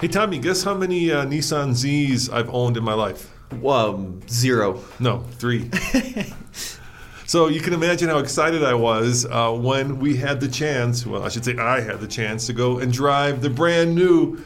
Hey Tommy, guess how many uh, Nissan Zs I've owned in my life? Um, zero. No, three. so you can imagine how excited I was uh, when we had the chance. Well, I should say I had the chance to go and drive the brand new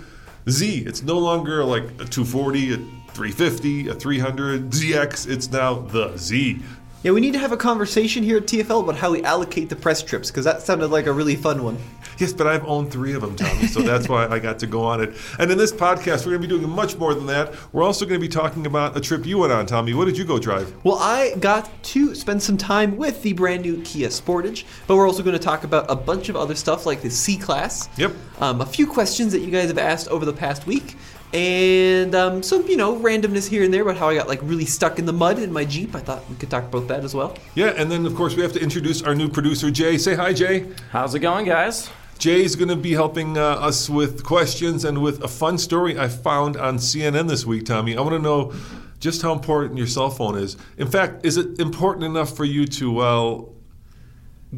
Z. It's no longer like a 240, a 350, a 300 ZX. It's now the Z. Yeah, we need to have a conversation here at TFL about how we allocate the press trips because that sounded like a really fun one. Yes, but I've owned three of them, Tommy, so that's why I got to go on it. And in this podcast, we're going to be doing much more than that. We're also going to be talking about a trip you went on, Tommy. What did you go drive? Well, I got to spend some time with the brand new Kia Sportage, but we're also going to talk about a bunch of other stuff like the C Class. Yep. Um, a few questions that you guys have asked over the past week. And um, some, you know, randomness here and there about how I got like really stuck in the mud in my Jeep. I thought we could talk about that as well. Yeah, and then of course we have to introduce our new producer, Jay. Say hi, Jay. How's it going, guys? Jay's going to be helping uh, us with questions and with a fun story I found on CNN this week, Tommy. I want to know just how important your cell phone is. In fact, is it important enough for you to, well,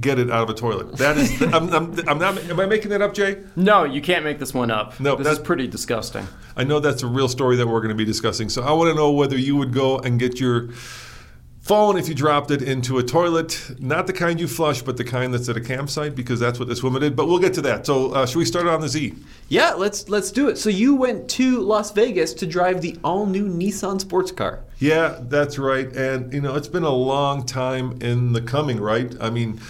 get it out of a toilet? That is, I'm, I'm, I'm not, am I making that up, Jay? No, you can't make this one up. No, this that's- is pretty disgusting. I know that's a real story that we're going to be discussing. So I want to know whether you would go and get your phone if you dropped it into a toilet, not the kind you flush, but the kind that's at a campsite, because that's what this woman did. But we'll get to that. So uh, should we start on the Z? Yeah, let's let's do it. So you went to Las Vegas to drive the all new Nissan sports car. Yeah, that's right. And you know, it's been a long time in the coming, right? I mean.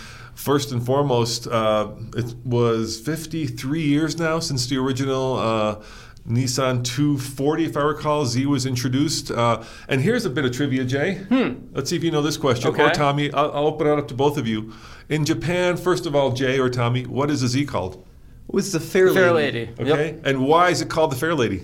First and foremost, uh, it was 53 years now since the original uh, Nissan 240, if I recall, Z was introduced. Uh, and here's a bit of trivia, Jay. Let's see if you know this question. Or Okay. Tommy, I'll, I'll open it up to both of you. In Japan, first of all, Jay or Tommy, what is a Z called? What's the Fair Lady? Fair lady. Okay. Yep. And why is it called the Fair Lady?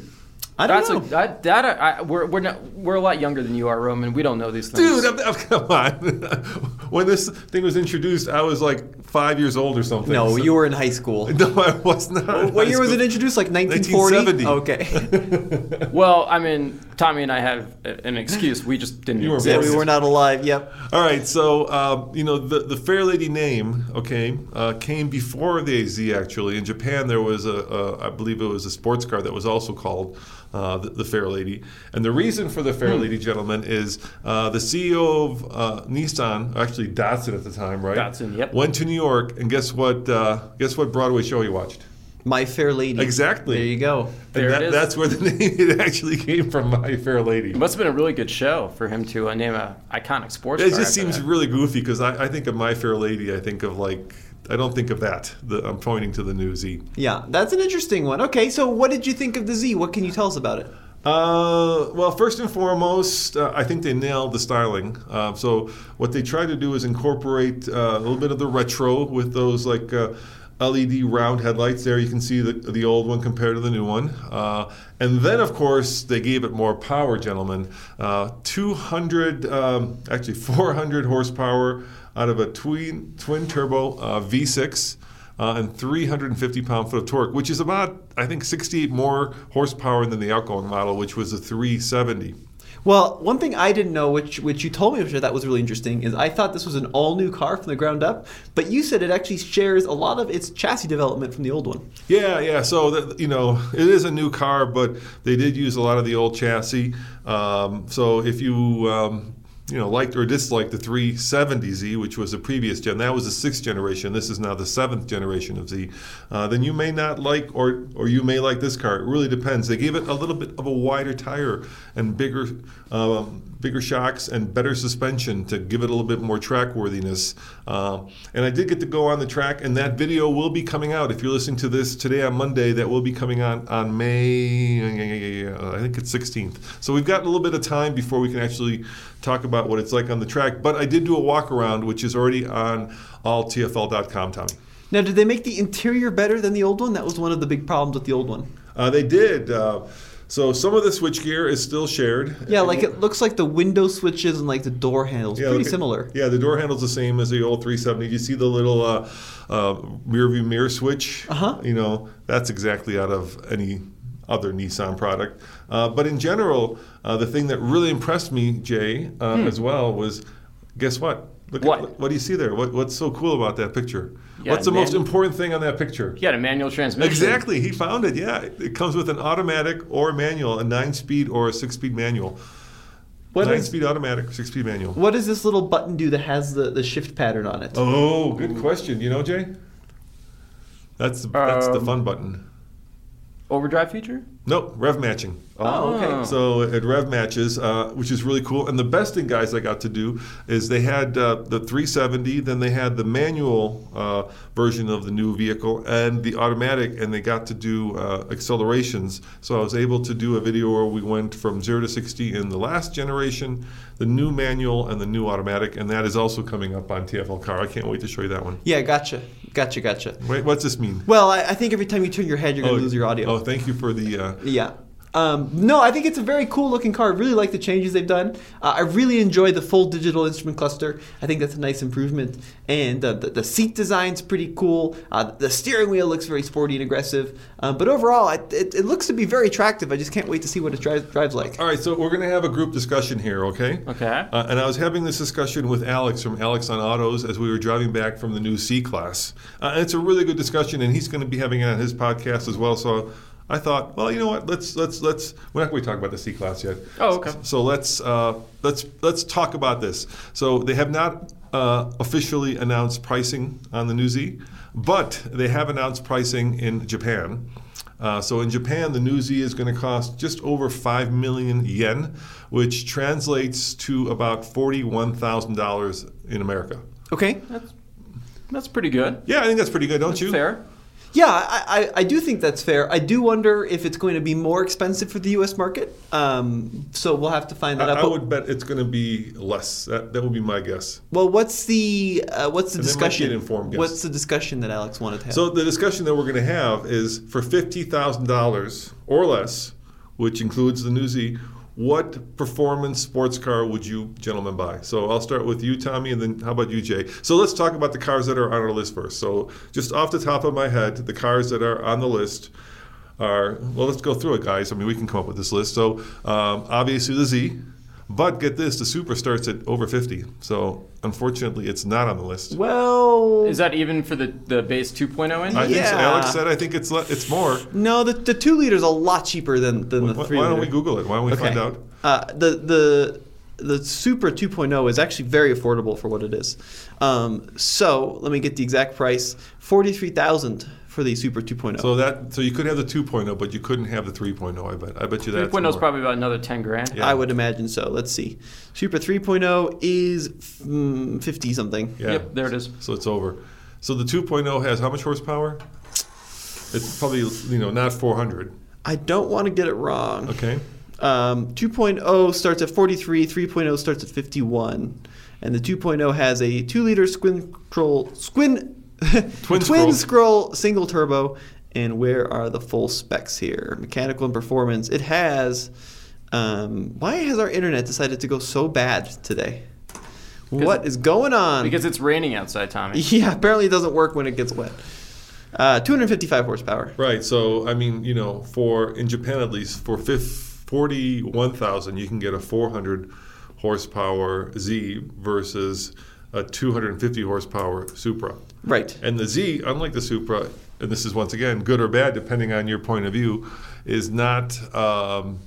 I don't That's know. a that, that I, we're we're not, we're a lot younger than you are, Roman. We don't know these things. Dude, I'm, I'm, come on. when this thing was introduced, I was like five years old or something. no, So- you were in high school. No, I was not. in What high year was it introduced? Like 1940? 1970. Okay. Well, I mean, Tommy and I have an excuse. We just didn't. You were yeah, we were not alive. Yep. All right, so um, you know the the Fair Lady name, okay, uh, came before the AZ. Actually, in Japan there was a, a I believe it was a sports car that was also called uh, the, the Fair Lady. And the reason for the Fair Lady, gentlemen, is uh, the CEO of uh, Nissan, actually Datsun at the time, right? Datsun, yep. Went to New York, and guess what? Uh, guess what Broadway show he watched? My Fair Lady. Exactly. There you go. And There it that, is. Where the name it actually came from, My Fair Lady. It must have been a really good show for him to uh, name a iconic sports It car just seems that. really goofy because I, I think of My Fair Lady. I think of like I don't think of that. The, I'm pointing to the new Z. Yeah, that's an interesting one. Okay, so what did you think of the Z? What can you tell us about it? Uh, well, first and foremost, uh, I think they nailed the styling. Uh, so what they tried to do is incorporate uh, a little bit of the retro with those like. Uh, LED round headlights. There you can see the, the old one compared to the new one. Uh, and then, of course, they gave it more power, gentlemen. Uh, 200, um, actually 400 horsepower out of a twin, twin turbo uh, V6 uh, and 350 pound foot of torque, which is about, I think, 68 more horsepower than the outgoing model, which was a 370. Well, one thing I didn't know, which which you told me, which I thought was really interesting, is I thought this was an all new car from the ground up, but you said it actually shares a lot of its chassis development from the old one. Yeah, yeah. So that, you know, it is a new car, but they did use a lot of the old chassis. Um, so if you um, you know, liked or disliked the 370Z, which was the previous gen, that was the sixth generation. This is now the seventh generation of Z. Uh, then you may not like, or or you may like this car. It really depends. They gave it a little bit of a wider tire and bigger, um, bigger shocks and better suspension to give it a little bit more track worthiness. Uh, and I did get to go on the track, and that video will be coming out. If you're listening to this today on Monday, that will be coming on on May, I think it's 16th. So we've got a little bit of time before we can actually talk about what it's like on the track. But I did do a walk around, which is already on alltfl.com, Tommy. Now, did they make the interior better than the old one? That was one of the big problems with the old one. Uh, they did. Uh, so some of the switchgear is still shared. Yeah, like it looks like the window switches and like the door handles, Yeah, pretty similar. Yeah, the door handle's the same as the old 370. You see the little uh, uh, rear view mirror switch? Uh-huh. You know, that's exactly out of any other Nissan product. Uh, but in general, uh, the thing that really impressed me, Jay, uh, as well, was guess what? Look Hmm. What? At, what do you see there? What, what's so cool about that picture? What's the most important thing on that picture? He had a manual transmission. Exactly, he found it. Yeah, it comes with an automatic or manual, a nine-speed or a six-speed manual. What is- nine-speed automatic, six-speed manual. What does this little button do that has the, the shift pattern on it? Oh, good question. You know, Jay? That's that's the Um, fun button. Overdrive feature? No, rev matching. Oh, okay. So it rev matches, uh, which is really cool. And the best thing, guys, I got to do is they had uh, the 370, then they had the manual uh, version of the new vehicle and the automatic, and they got to do uh, accelerations. So I was able to do a video where we went from 0 to 60 in the last generation, the new manual, and the new automatic. And that is also coming up on TFL Car. I can't wait to show you that one. Yeah, gotcha. Gotcha, gotcha. Wait, what's this mean? Well, I, I think every time you turn your head, you're going to lose your audio. Oh, thank you for the. Uh, Yeah. Um, no, I think it's a very cool looking car. I really like the changes they've done. Uh, I really enjoy the full digital instrument cluster. I think that's a nice improvement. And uh, the, the seat design's pretty cool. Uh, the steering wheel looks very sporty and aggressive. Um, but overall, I, it, it looks to be very attractive. I just can't wait to see what it drives, drives like. All right, so we're going to have a group discussion here, okay? Okay. Uh, and I was having this discussion with Alex from Alex on Autos as we were driving back from the new C class. Uh, and it's a really good discussion, and he's going to be having it on his podcast as well. So I thought, well, you know what? Let's let's let's. We're not going to talk about the C class yet. Oh, okay. So let's uh, let's let's talk about this. So they have not uh, officially announced pricing on the new Z, but they have announced pricing in Japan. Uh, so in Japan, the new Z is going to cost just over five million yen, which translates to about forty-one thousand dollars in America. Okay. That's that's pretty good. Yeah, I think that's pretty good, don't you? Fair. Yeah, I, I, I do think that's fair. I do wonder if it's going to be more expensive for the U.S. market. Um, so we'll have to find I, that out. I would bet it's going to be less. That, that would be my guess. Well, what's the uh, what's the And that might be discussion? an informed guess. What's the discussion that Alex wanted to have? So the discussion that we're going to have is for fifty thousand dollars or less, which includes the new Z. What performance sports car would you gentlemen buy? So I'll start with you, Tommy, and then how about you, Jay? So let's talk about the cars that are on our list first. So just off the top of my head, the cars that are on the list are well. Let's go through it, guys. I mean, we can come up with this list. So um, obviously the Z, but get this: the Supra starts at over fifty. So unfortunately, it's not on the list. well, Is that even for the, the base 2.0 engine? I think so. Yeah. Alex said I think it's le- it's more. no, the, the two liters a lot cheaper than, than the Why, three why liter. don't we Google it? Why don't we find out? Uh, the the the Supra 2.0 is actually very affordable for what it is. Um, so let me get the exact price: forty three thousand for the Supra 2.0. So that so you could have the 2.0, but you couldn't have the 3.0. I bet. I bet you that 3.0 is probably about another 10 grand. Yeah. I would imagine so. Let's see. Supra 3.0 is mm, 50 something. Yeah. Yep, there it is. So it's over. So the 2.0 has how much horsepower? It's probably you know not 400. I don't want to get it wrong. Okay. Um, 2.0 starts at 43, 3.0 starts at 51, and the 2.0 has a 2 liter squin scroll, squin, Twin twin scroll. scroll single turbo. And where are the full specs here? Mechanical and performance. It has. Um, why has our internet decided to go so bad today? What is going on? Because it's raining outside, Tommy. yeah, apparently it doesn't work when it gets wet. Uh, 255 horsepower. Right. So I mean, you know, for in Japan at least for fif- 41,000, you can get a 400 horsepower Z versus a 250 horsepower Supra. Right. And the Z, unlike the Supra, and this is once again good or bad depending on your point of view, is not um,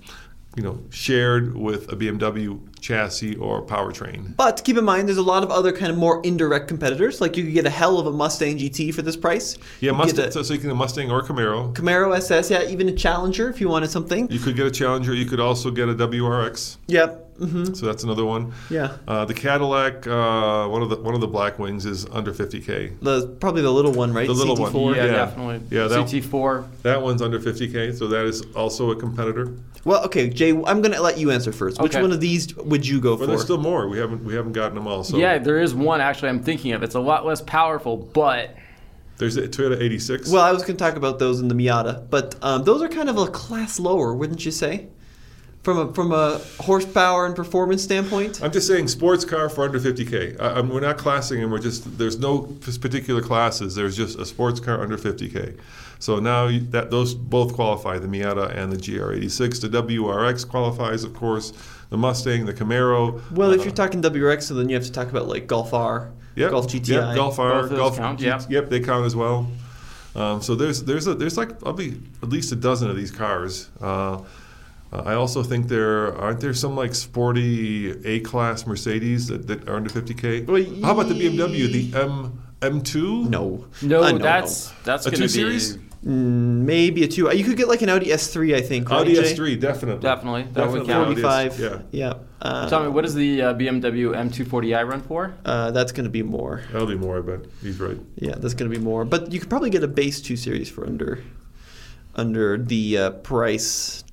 you know shared with a BMW chassis or powertrain. But keep in mind, there's a lot of other kind of more indirect competitors. Like you could get a hell of a Mustang GT for this price. Yeah, You Mustang, so, so you can get a Mustang or a Camaro. Camaro SS, yeah, even a Challenger if you wanted something. You could get a Challenger. You could also get a WRX. Yep. Hmm So that's another one. Yeah. Uh, the Cadillac, uh, one of the one of the black wings is under 50k. The probably the little one, right? The little one. CT4. Yeah, Yeah. definitely. Yeah, that- CT4. That one's under 50k, so that is also a competitor. Well, okay, Jay, I'm gonna let you answer first. Which one of these would you go But for? there's still more. We haven't we haven't gotten them all. So Yeah, there is one actually I'm thinking of. It's a lot less powerful, but there's the Toyota 86. well, I was gonna talk about those in the Miata, but um, those are kind of a class lower, wouldn't you say? From a from a horsepower and performance standpoint. I'm just saying sports car for under 50k. I, I'm, we're not classing them. We're just there's no particular classes. There's just a sports car under 50k. So now you, that those both qualify. The Miata and the GR86. The WRX qualifies, of course. The Mustang, the Camaro. Well, if uh, you're talking WRX, so then you have to talk about like Golf R, Yep, Golf GTI. Yep, Golf R, Golf count, G- yeah. Yep, they count as well. Um, so there's there's a, there's like probably at least a dozen of these cars. Uh, uh, I also think there aren't there some like sporty A class Mercedes that, that are under 50k. Well, How about the BMW, the M M2? No, no, Uh, that's that's A going to two be series? Mm, maybe a two. You could get like an Audi S3, I think. Right, Audi Jay? S3, definitely. Definitely, that would Definitely count. Audi S- 45. Yeah, Yeah. Uh, Tell me, what does the uh, BMW M240i run for? uh, that's going to be more. that'll be more. I bet he's right. Yeah, that's going to be more. But you could probably get a base two series for under under the uh, price.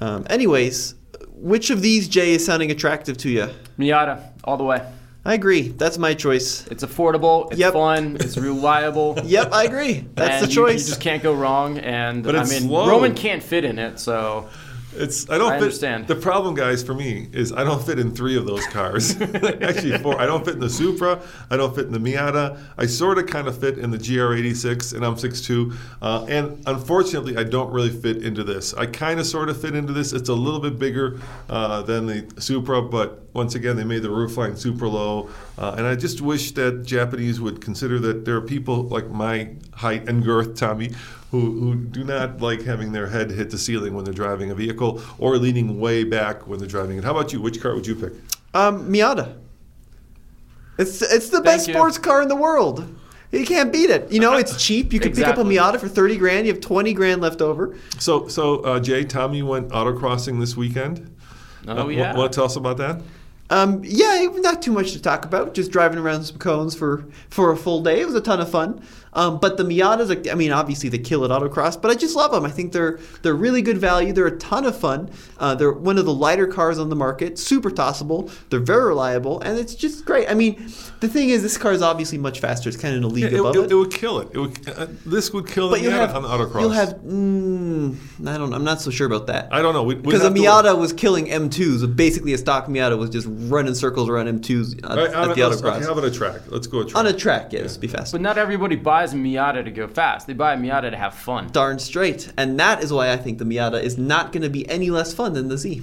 Um, anyways, which of these Jay is sounding attractive to you? Miata, all the way. I agree. That's my choice. It's affordable. It's Yep. fun. It's reliable. Yep, I agree. That's and the you- choice. You, just can't go wrong. And But I it's mean, slow. Roman can't fit in it, so It's I don't I fit, understand. The problem, guys, for me is I don't fit in three of those cars. Actually, four. I don't fit in the Supra. I don't fit in the Miata. I sort of kind of fit in the GR86, and I'm 6'2". Uh, and unfortunately, I don't really fit into this. I kind of sort of fit into this. It's a little bit bigger uh, than the Supra, but once again, they made the roofline super low. Uh, and I just wish that Japanese would consider that there are people like my height and girth, Tommy, who, who do not like having their head hit the ceiling when they're driving a vehicle or leaning way back when they're driving it. How about you? Which car would you pick? Um, Miata. It's it's the best you. sports car in the world. You can't beat it. You know, it's cheap. You can pick up a Miata for thirty grand. You have twenty grand left over. So, so uh, Jay, Tommy went autocrossing this weekend. Oh, Uh, yeah. Want to tell us about that? Um, yeah, not too much to talk about. Just driving around some cones for for a full day. It was a ton of fun. Um, but the Miatas, like, I mean, obviously they kill at autocross, but I just love them. I think they're they're really good value. They're a ton of fun. Uh, they're one of the lighter cars on the market. Super tossable. They're very reliable, and it's just great. I mean, the thing is, this car is obviously much faster. It's kind of in a league it, above it- it. it would kill it. it would, uh, this would kill but the you'll Miata have on the autocross. you'll have mm, I don't I'm not so sure about that. I don't know. Because a Miata was killing M2s. Basically, a stock Miata was just running circles around M2s at, All right, at on the autocross. okay, how about a track? Let's go a track. On a track, yes, be fast. But not everybody buys a Miata to go fast. They buy a Miata to have fun. Darn straight. And that is why I think the Miata is not going to be any less fun than the Z.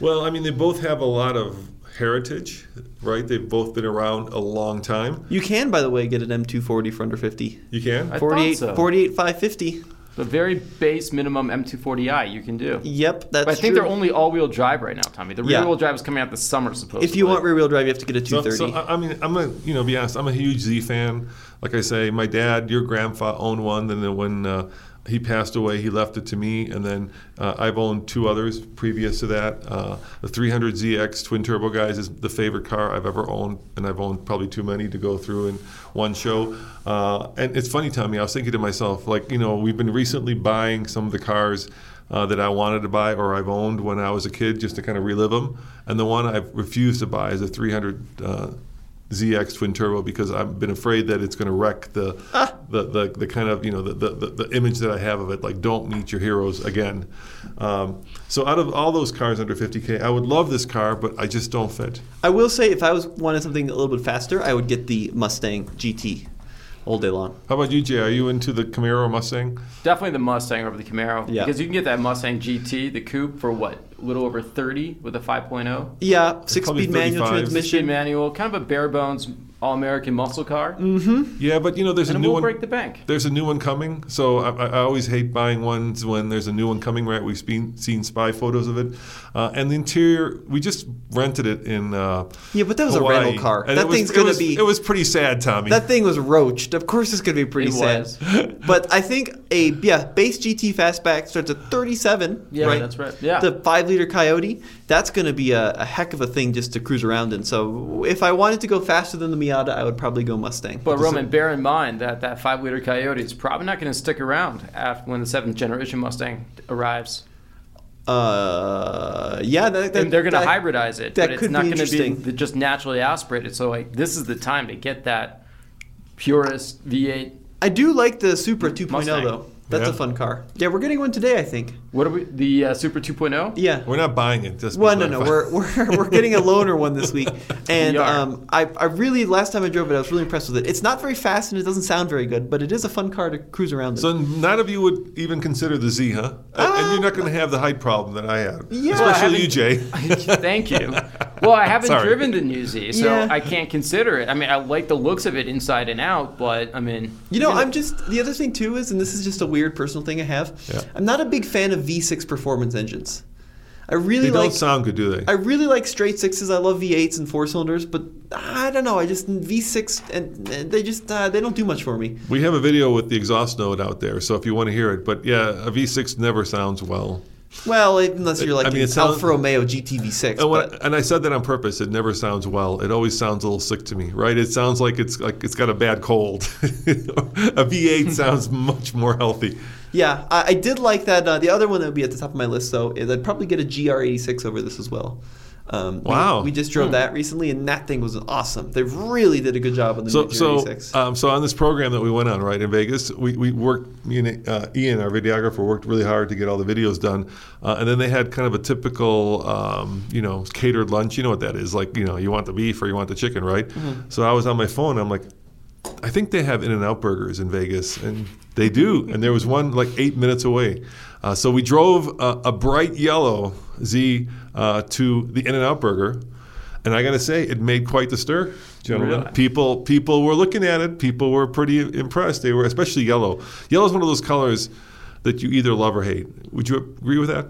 Well, I mean, they both have a lot of heritage, right? They've both been around a long time. You can, by the way, get an M240 for under 50. You can. I 48, thought so. 48 550. The very base minimum M240i you can do. Yep, that's But I think true. they're only all-wheel drive right now, Tommy. The rear-wheel drive is coming out this summer, supposedly. If you want rear wheel drive, you have to get a So, 230. so I I mean, I'm gonna, you know, be honest. I'm a huge Z fan. Like I say, my dad, your grandfather owned one. And then when uh, he passed away, he left it to me. And then uh, I've owned two others previous to that. Uh, the 300ZX twin turbo guys is the favorite car I've ever owned, and I've owned probably too many to go through in one show. Uh, and it's funny, Tommy. I was thinking to myself, like, you know, we've been recently buying some of the cars. Uh, that I wanted to buy or I've owned when I was a kid just to kind of relive them. And the one I've refused to buy is a 300 uh, ZX twin turbo because I've been afraid that it's going to wreck the, the, the the kind of you know the, the, the, the image that I have of it. Like, don't meet your heroes again. Um, so out of all those cars under 50k, I would love this car, but I just don't fit. I will say, if I was wanted something a little bit faster, I would get the Mustang GT all day long. How about you, Jay? Are you into the Camaro or Mustang? Definitely the Mustang over the Camaro. Yeah. Because you can get that Mustang GT, the coupe, for what? A little over 30 with a 5.0. Yeah, six speed manual 35. Speed transmission. manual, kind of a bare bones all-American muscle car, Yeah, but you know, there's and a it new will one. break the bank. There's a new one coming, so I, I I always hate buying ones when there's a new one coming. Right, we've been, seen spy photos of it, uh, and the interior. We just rented it in. Uh, Yeah, but that was a rental car. and That was- thing's gonna was- be- It was pretty sad, Tommy. That thing was roached. Of course, it's going to be pretty It sad. was. but I think a yeah base GT fastback starts at 37. Yeah, right? that's right. Yeah. The five liter Coyote. That's going to be a, a heck of a thing just to cruise around in. So if I wanted to go faster than the Miata, I would probably go Mustang. But Roman, bear in mind that that five-liter Coyote is probably not going to stick around after when the seventh generation Mustang arrives. uh, yeah, that, that, and they're going to hybridize it, that but it's could not be going to be just naturally aspirated. So like this is the time to get that purest V8. I do like the Supra 2.0 Mustang. though. That's Yeah. a fun car. Yeah, we're getting one today, I think. What are we? The uh, Supra 2.0. Yeah. We're not buying it. Just Well, no, no, we're, we're, we're getting a loaner one this week, and We um, I, I really last time I drove it, I was really impressed with it. It's not very fast and it doesn't sound very good, but it is a fun car to cruise around in. So none of you would even consider the Z, huh? And- and you're not going to have the height problem that I have. Yeah. Well, Especially you, Jay. Thank you. Well, I haven't Sorry. driven the new Z, so Yeah. I can't consider it. I mean, I like the looks of it inside and out, but I mean, you know, you're I'm just the other thing too is, and this is just a weird personal thing I have. Yeah. I'm not a big fan of V6 performance engines. I really They don't like sound good, do they? I really like straight sixes. I love V8s and four cylinders, but I don't know. I just V6 and, and they just uh, they don't do much for me. we have a video with the exhaust note out there, so if you want to hear it. But yeah, a V6 never sounds well. Well, unless you're like I mean, an sounds- Alfa Romeo GT V6. And, and I said that on purpose. It never sounds well. It always sounds a little sick to me, right? It sounds like it's like it's got a bad cold. a V8 sounds much more healthy. Yeah, I, I did like that. Uh, the other one that would be at the top of my list, though, is I'd probably get a GR86 over this as well. Um, Wow. We, just drove that recently, and that thing was awesome. They really did a good job on the So, new so, GR86. um, so on this program that we went on, right in Vegas, we, we worked. Me and uh, Ian, our videographer, worked really hard to get all the videos done, uh, and then they had kind of a typical, um, you know, catered lunch. You know what that is? Like, you know, you want the beef or you want the chicken, right? So I was on my phone. I'm like, I think they have In-N-Out burgers in Vegas, and they do. And there was one like eight minutes away. Uh, so we drove a, a bright yellow Z uh, to the In-N-Out burger, and I got to say, it made quite the stir, gentlemen. Really? People, people were looking at it. People were pretty impressed. They were, especially yellow. Yellow is one of those colors that you either love or hate. Would you agree with that?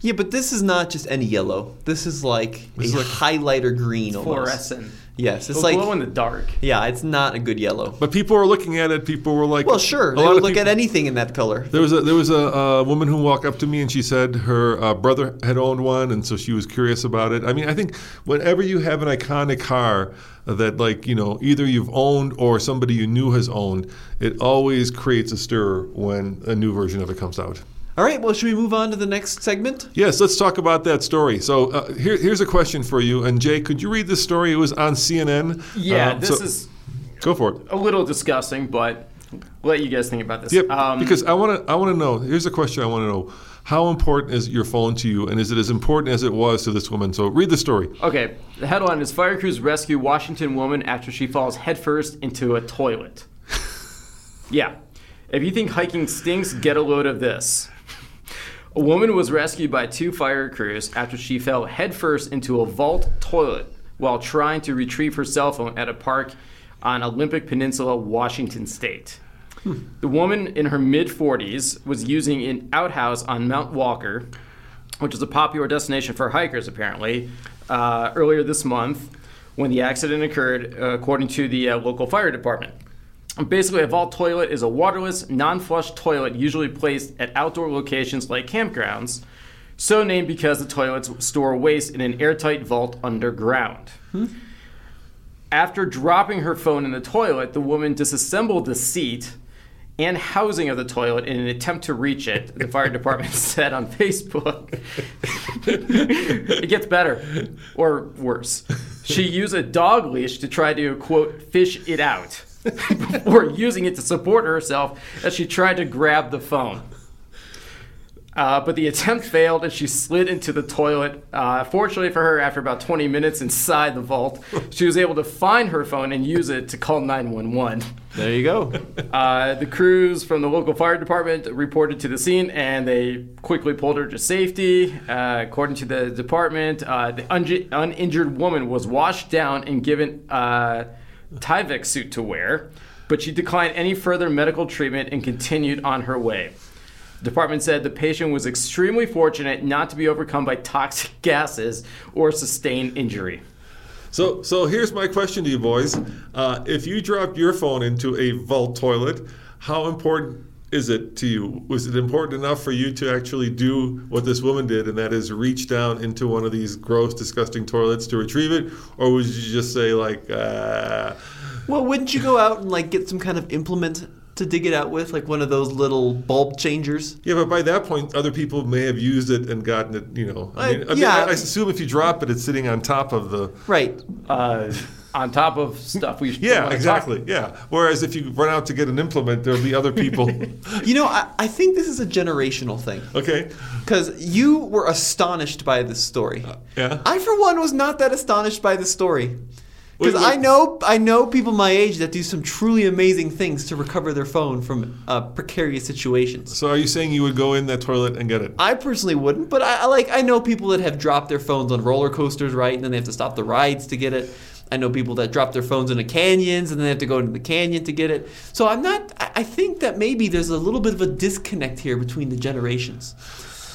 yeah, but this is not just any yellow. This is like This a is like- highlighter green almost. fluorescent. Yes, it's It'll like glow in the dark. yeah, it's not a good yellow. But people were looking at it. People were like, Well, sure, a they lot would of look people- at anything in that color. There was a there was a, uh woman who walked up to me and she said her uh, brother had owned one, and so she was curious about it. I mean, I think whenever you have an iconic car that like you know either you've owned or somebody you knew has owned, it always creates a stir when a new version of it comes out. All right, well, should we move on to the next segment? Yes, let's talk about that story. So uh, here, here's a question for you. And Jay, could you read this story? It was on CNN. Yeah, Um, this so- is Go for it. a little disgusting, but I'll let you guys think about this. Yep. Um, because I want to. I want to know. Here's a question I want to know. How important is your phone to you, and is it as important as it was to this woman? So read the story. Okay, the headline is Fire crews rescue Washington woman after she falls headfirst into a toilet. yeah. If you think hiking stinks, get a load of this. A woman was rescued by two fire crews after she fell headfirst into a vault toilet while trying to retrieve her cell phone at a park on Olympic Peninsula, Washington State. The woman in her mid 40s was using an outhouse on Mount Walker, which is a popular destination for hikers apparently, uh, earlier this month when the accident occurred, uh, according to the uh, local fire department. Basically, a vault toilet is a waterless, non flush toilet usually placed at outdoor locations like campgrounds, so named because the toilets store waste in an airtight vault underground. After dropping her phone in the toilet, the woman disassembled the seat and housing of the toilet in an attempt to reach it, the fire department said on Facebook. it gets better, or worse. She used a dog leash to try to, quote, fish it out before using it to support herself as she tried to grab the phone. Uh, but the attempt failed and she slid into the toilet. Uh, fortunately for her, after about 20 minutes inside the vault, she was able to find her phone and use it to call 911. There you go. Uh, the crews from the local fire department reported to the scene and they quickly pulled her to safety. Uh, according to the department, uh, the ungi- uninjured woman was washed down and given uh, Tyvek suit to wear, but she declined any further medical treatment and continued on her way. The department said the patient was extremely fortunate not to be overcome by toxic gases or sustain injury. So, so here's my question to you boys: uh, If you dropped your phone into a vault toilet, how important is it to you? Was it important enough for you to actually do what this woman did, and that is reach down into one of these gross, disgusting toilets to retrieve it, or would you just say like, uh, Well, wouldn't you go out and like get some kind of implement to dig it out with, like one of those little bulb changers? yeah? But by that point, other people may have used it and gotten it. You know, I Uh, mean, I, mean, yeah. I, I assume if you drop it, it's sitting on top of the. Right. Uh, on top of stuff we don't Yeah, wanna talk- exactly. Yeah. Whereas if you run out to get an implement, there'll be other people. You know, I, I think this is a generational thing. okay. Because you were astonished by this story. yeah. I, for one, was not that astonished by this story. Because Wait, wait. I know, I know people my age that do some truly amazing things to recover their phone from uh, precarious situations. So are you saying you would go in that toilet and get it? I personally wouldn't, but I, I like I know people that have dropped their phones on roller coasters, right, and then they have to stop the rides to get it. I know people that drop their phones into canyons and then they have to go into the canyon to get it. So I'm not. I think that maybe there's a little bit of a disconnect here between the generations.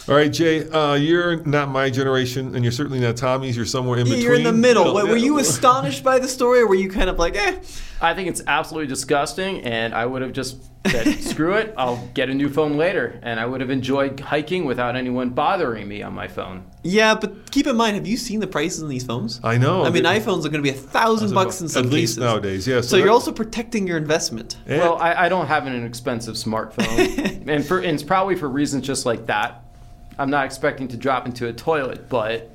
All right, Jay, uh, you're not my generation, and you're certainly not Tommy's. You're somewhere in Yeah, between. You're in the middle. No, Wait, were you astonished by the story, or were you kind of like, eh? I think it's absolutely disgusting, and I would have just said, screw it, I'll get a new phone later. And I would have enjoyed hiking without anyone bothering me on my phone. Yeah, but keep in mind, have you seen the prices on these phones? I know. I mean, They- iPhones are going to be a thousand bucks in some At least cases. nowadays, yes. So you're also protecting your investment. Yeah. Well, I, I don't have an expensive smartphone, and, for, and it's probably for reasons just like that. I'm not expecting to drop into a toilet, but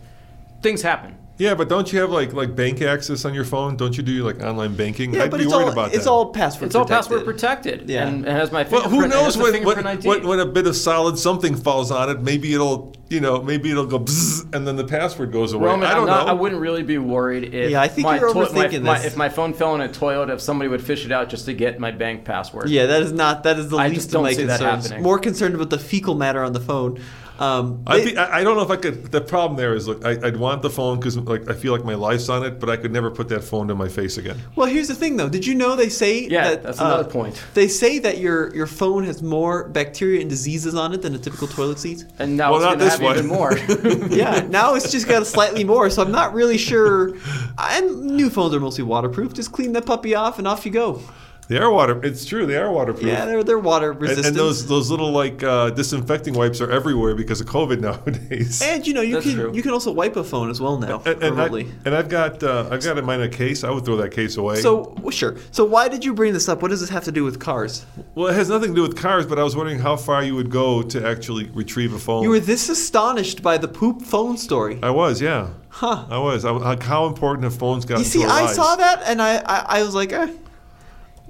things happen. yeah, but don't you have like like bank access on your phone? Don't you do like online banking? Yeah, I'd but be it's worried all about it's that. all password. It's all password protected, Yeah. and it has my Well, fingerprint. who knows has a when, when, when, when a bit of solid something falls on it? Maybe it'll, you know, maybe it'll go bzz, and then the password goes away. Roman, I don't not, know. I wouldn't really be worried if Yeah, I think my you're toi- my- overthinking my- this. if my phone fell in a toilet, if somebody would fish it out just to get my bank password. Yeah, that is not. That is the I least just of don't my see that concerns. happening. More concerned about the fecal matter on the phone. Um, I'd they- be, I I don't know if I could. The problem there is, look, I, I'd want the phone because, like, I feel like my life's on it, but I could never put that phone to my face again. well, here's the thing, though. Did you know they say Yeah, that? that's uh, another point. They say that your your phone has more bacteria and diseases on it than a typical toilet seat. And now Well, it's going to have one. even more. yeah, now it's just got slightly more, so I'm not really sure. And new phones are mostly waterproof. Just clean that puppy off and off you go. They are water. It's true. They are waterproof. Yeah, they're they're water and, resistant. and those those little like uh, disinfecting wipes are everywhere because of COVID nowadays. And, you know you That's can true. you can also wipe a phone as well now And, and, I, and I've got uh, I've got mine in a case. I would throw that case away. So well, sure. So why did you bring this up? What does this have to do with cars? well, it has nothing to do with cars, but I was wondering how far you would go to actually retrieve a phone. You were this astonished by the poop phone story. I was, yeah. Huh. I was. I, like how important have phones gotten You see, to our I lives? saw that and I, I, I was like, eh,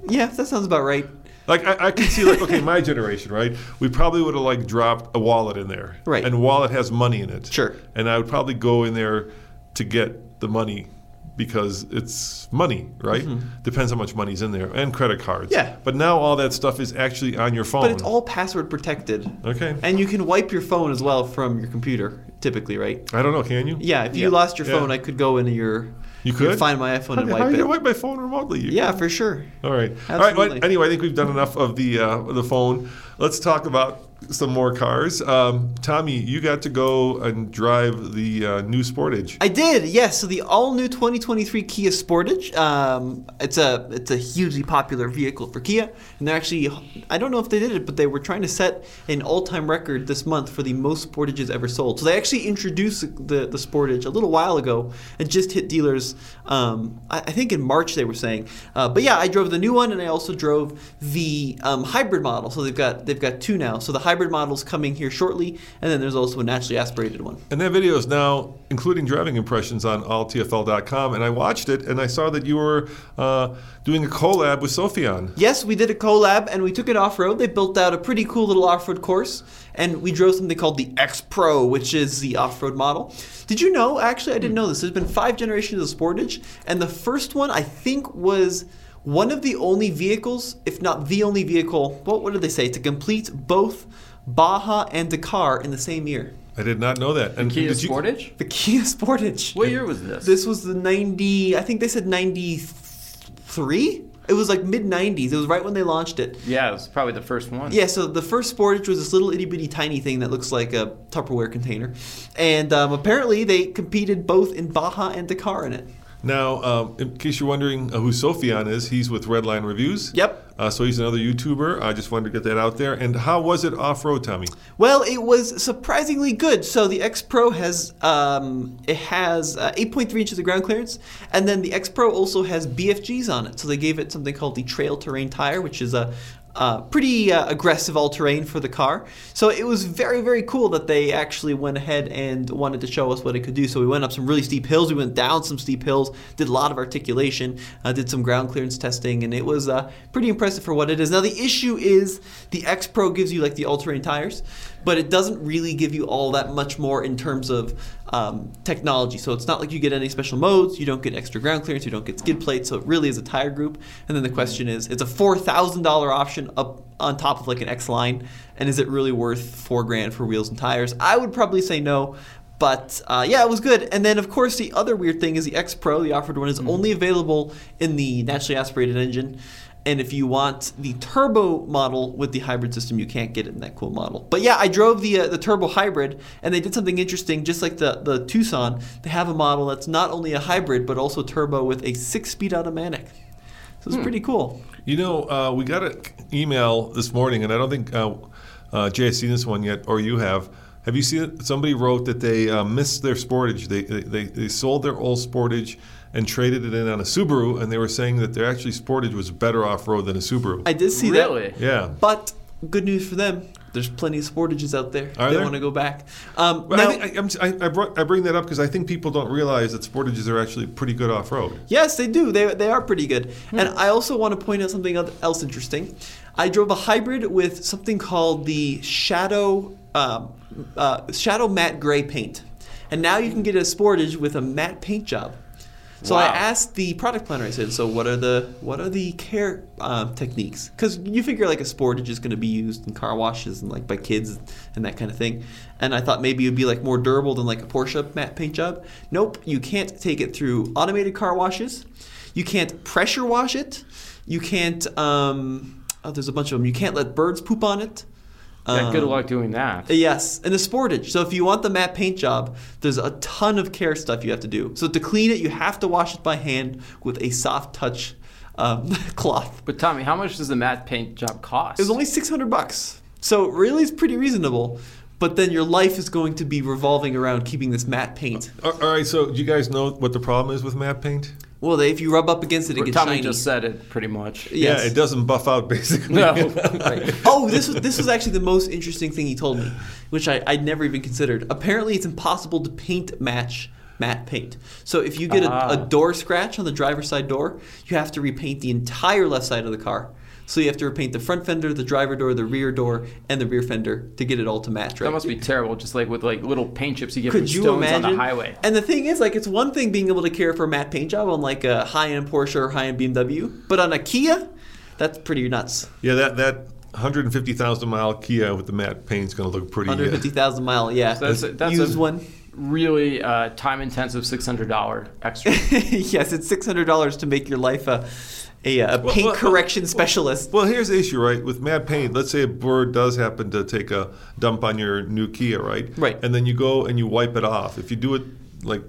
yeah, that sounds about right. Like I, I can see, like okay, my generation, right? We probably would have like dropped a wallet in there, Right. And wallet has money in it, Sure. And I would probably go in there to get the money because it's money, right? Depends how much money's in there, and credit cards. Mm-hmm. Yeah. But now all that stuff is actually on your phone. But it's all password protected. okay. And you can wipe your phone as well from your computer, typically, right? I don't know. Can you? Yeah, if you lost your Yeah. phone, I could go into your. You could find my iPhone How, and how wipe do you wipe my phone remotely? You Yeah, can. for sure. All right. All right. Well, Absolutely. anyway, I think we've done enough of the uh, the phone. Let's talk about some more cars. Um, Tommy, you got to go and drive the uh, new Sportage. I did, yes. So the all-new 2023 Kia Sportage. Um, it's a it's a hugely popular vehicle for Kia, and they're actually I don't know if they did it, but they were trying to set an all-time record this month for the most Sportages ever sold. So they actually introduced the the Sportage a little while ago and just hit dealers. Um, I, I think in March they were saying. Uh, but yeah, I drove the new one, and I also drove the um, hybrid model. So they've got they've got two now. So the hybrid model's coming here shortly, and then there's also a naturally aspirated one. And that video is now including driving impressions on alltfl.com. And I watched it and I saw that you were uh, doing a collab with Sofian. Yes, we did a collab and we took it off road. They built out a pretty cool little off road course, and we drove something called the X Pro, which is the off road model. Did you know? Actually, I didn't know this. There's been five generations of Sportage, and the first one I think was one of the only vehicles, if not the only vehicle. What, what did they say? To complete both Baja and Dakar in the same year. I did not know that. And Kia did you- Sportage? The Kia Sportage. What year was this? This was the 90, I think they said 93? It was like mid '90s. It was right when they launched it. Yeah, it was probably the first one. Yeah, so the first Sportage was this little itty bitty tiny thing that looks like a Tupperware container, and um, apparently they competed both in Baja and Dakar in it. Now, um, in case you're wondering uh, who Sofian is, he's with Redline Reviews. Yep. Uh, so he's another YouTuber. I just wanted to get that out there. And how was it off road, Tommy? Well, it was surprisingly good. So the X Pro has um, it has uh, 8.3 inches of ground clearance, and then the X Pro also has BFGs on it. So they gave it something called the Trail Terrain tire, which is a uh, pretty uh, aggressive all terrain for the car. So it was very, very cool that they actually went ahead and wanted to show us what it could do. So we went up some really steep hills, we went down some steep hills, did a lot of articulation, uh, did some ground clearance testing, and it was uh, pretty impressive for what it is. Now, the issue is the X Pro gives you like the all terrain tires, but it doesn't really give you all that much more in terms of um, technology. So it's not like you get any special modes, you don't get extra ground clearance, you don't get skid plates. So it really is a tire group. And then the question is, it's a four thousand dollar option up on top of like an X line, and is it really worth four grand for wheels and tires? I would probably say no. But uh, yeah, it was good. And then, of course, the other weird thing is the X Pro, the offered one, is only available in the naturally aspirated engine. And if you want the turbo model with the hybrid system, you can't get it in that cool model. But yeah, I drove the uh, the turbo hybrid, and they did something interesting. Just like the the Tucson, they have a model that's not only a hybrid but also turbo with a six-speed automatic. So it's pretty cool. You know, uh, we got an email this morning, and I don't think uh, uh, Jay has seen this one yet, or you have. Have you seen it? Somebody wrote that they uh, missed their Sportage. They, they, they sold their old Sportage and traded it in on a Subaru, and they were saying that their actually Sportage was better off road than a Subaru. I did see Really? that. yeah. But good news for them. There's plenty of Sportages out there. Are they there? want to go back. Um, But now, I, think, I, I'm, I, I, brought, I bring that up because I think people don't realize that Sportages are actually pretty good off road. Yes, they do. They, they are pretty good. And I also want to point out something else interesting. I drove a hybrid with something called the Shadow um, uh, Shadow Matte Gray paint, and now you can get a Sportage with a matte paint job. So I asked the product planner. I said, "So what are the what are the care um, techniques? Because you figure like a Sportage is going to be used in car washes and like by kids and that kind of thing. And I thought maybe it'd be like more durable than like a Porsche matte paint job. Nope, you can't take it through automated car washes. You can't pressure wash it. You can't. Um, oh, there's a bunch of them. You can't let birds poop on it. Yeah, good Um, luck doing that. Yes, and the Sportage. So if you want the matte paint job, there's a ton of care stuff you have to do. So to clean it, you have to wash it by hand with a soft touch um, cloth. But Tommy, how much does the matte paint job cost? It was only 600 bucks. So really it's pretty reasonable. But then your life is going to be revolving around keeping this matte paint. All all right, so do you guys know what the problem is with matte paint? Well, if you rub up against it, it gets Tommy shiny. just said it pretty much. Yes. Yeah, it doesn't buff out basically. No. Right. Oh, this was this was actually the most interesting thing he told me, which I, I'd never even considered. Apparently, it's impossible to paint match matte paint. So if you get a, Ah. a door scratch on the driver's side door, you have to repaint the entire left side of the car. So you have to repaint the front fender, the driver door, the rear door, and the rear fender to get it all to match. Right? That must be terrible, just like with like little paint chips you get from you stones imagine? on the highway. And the thing is, like, it's one thing being able to care for a matte paint job on like a high-end Porsche or high-end BMW, but on a Kia, that's pretty nuts. Yeah, that that 150,000 mile Kia with the matte paint is going to look pretty. uh, 150,000 mile, yeah. That's a- that's used a- one. Really uh, time intensive six hundred dollar extra. yes, it's six hundred dollars to make your life a a, a Well, paint well, correction well, specialist. Well, here's the issue, right? With matte paint, let's say a bird does happen to take a dump on your new Kia, right? Right. And then you go and you wipe it off. If you do it like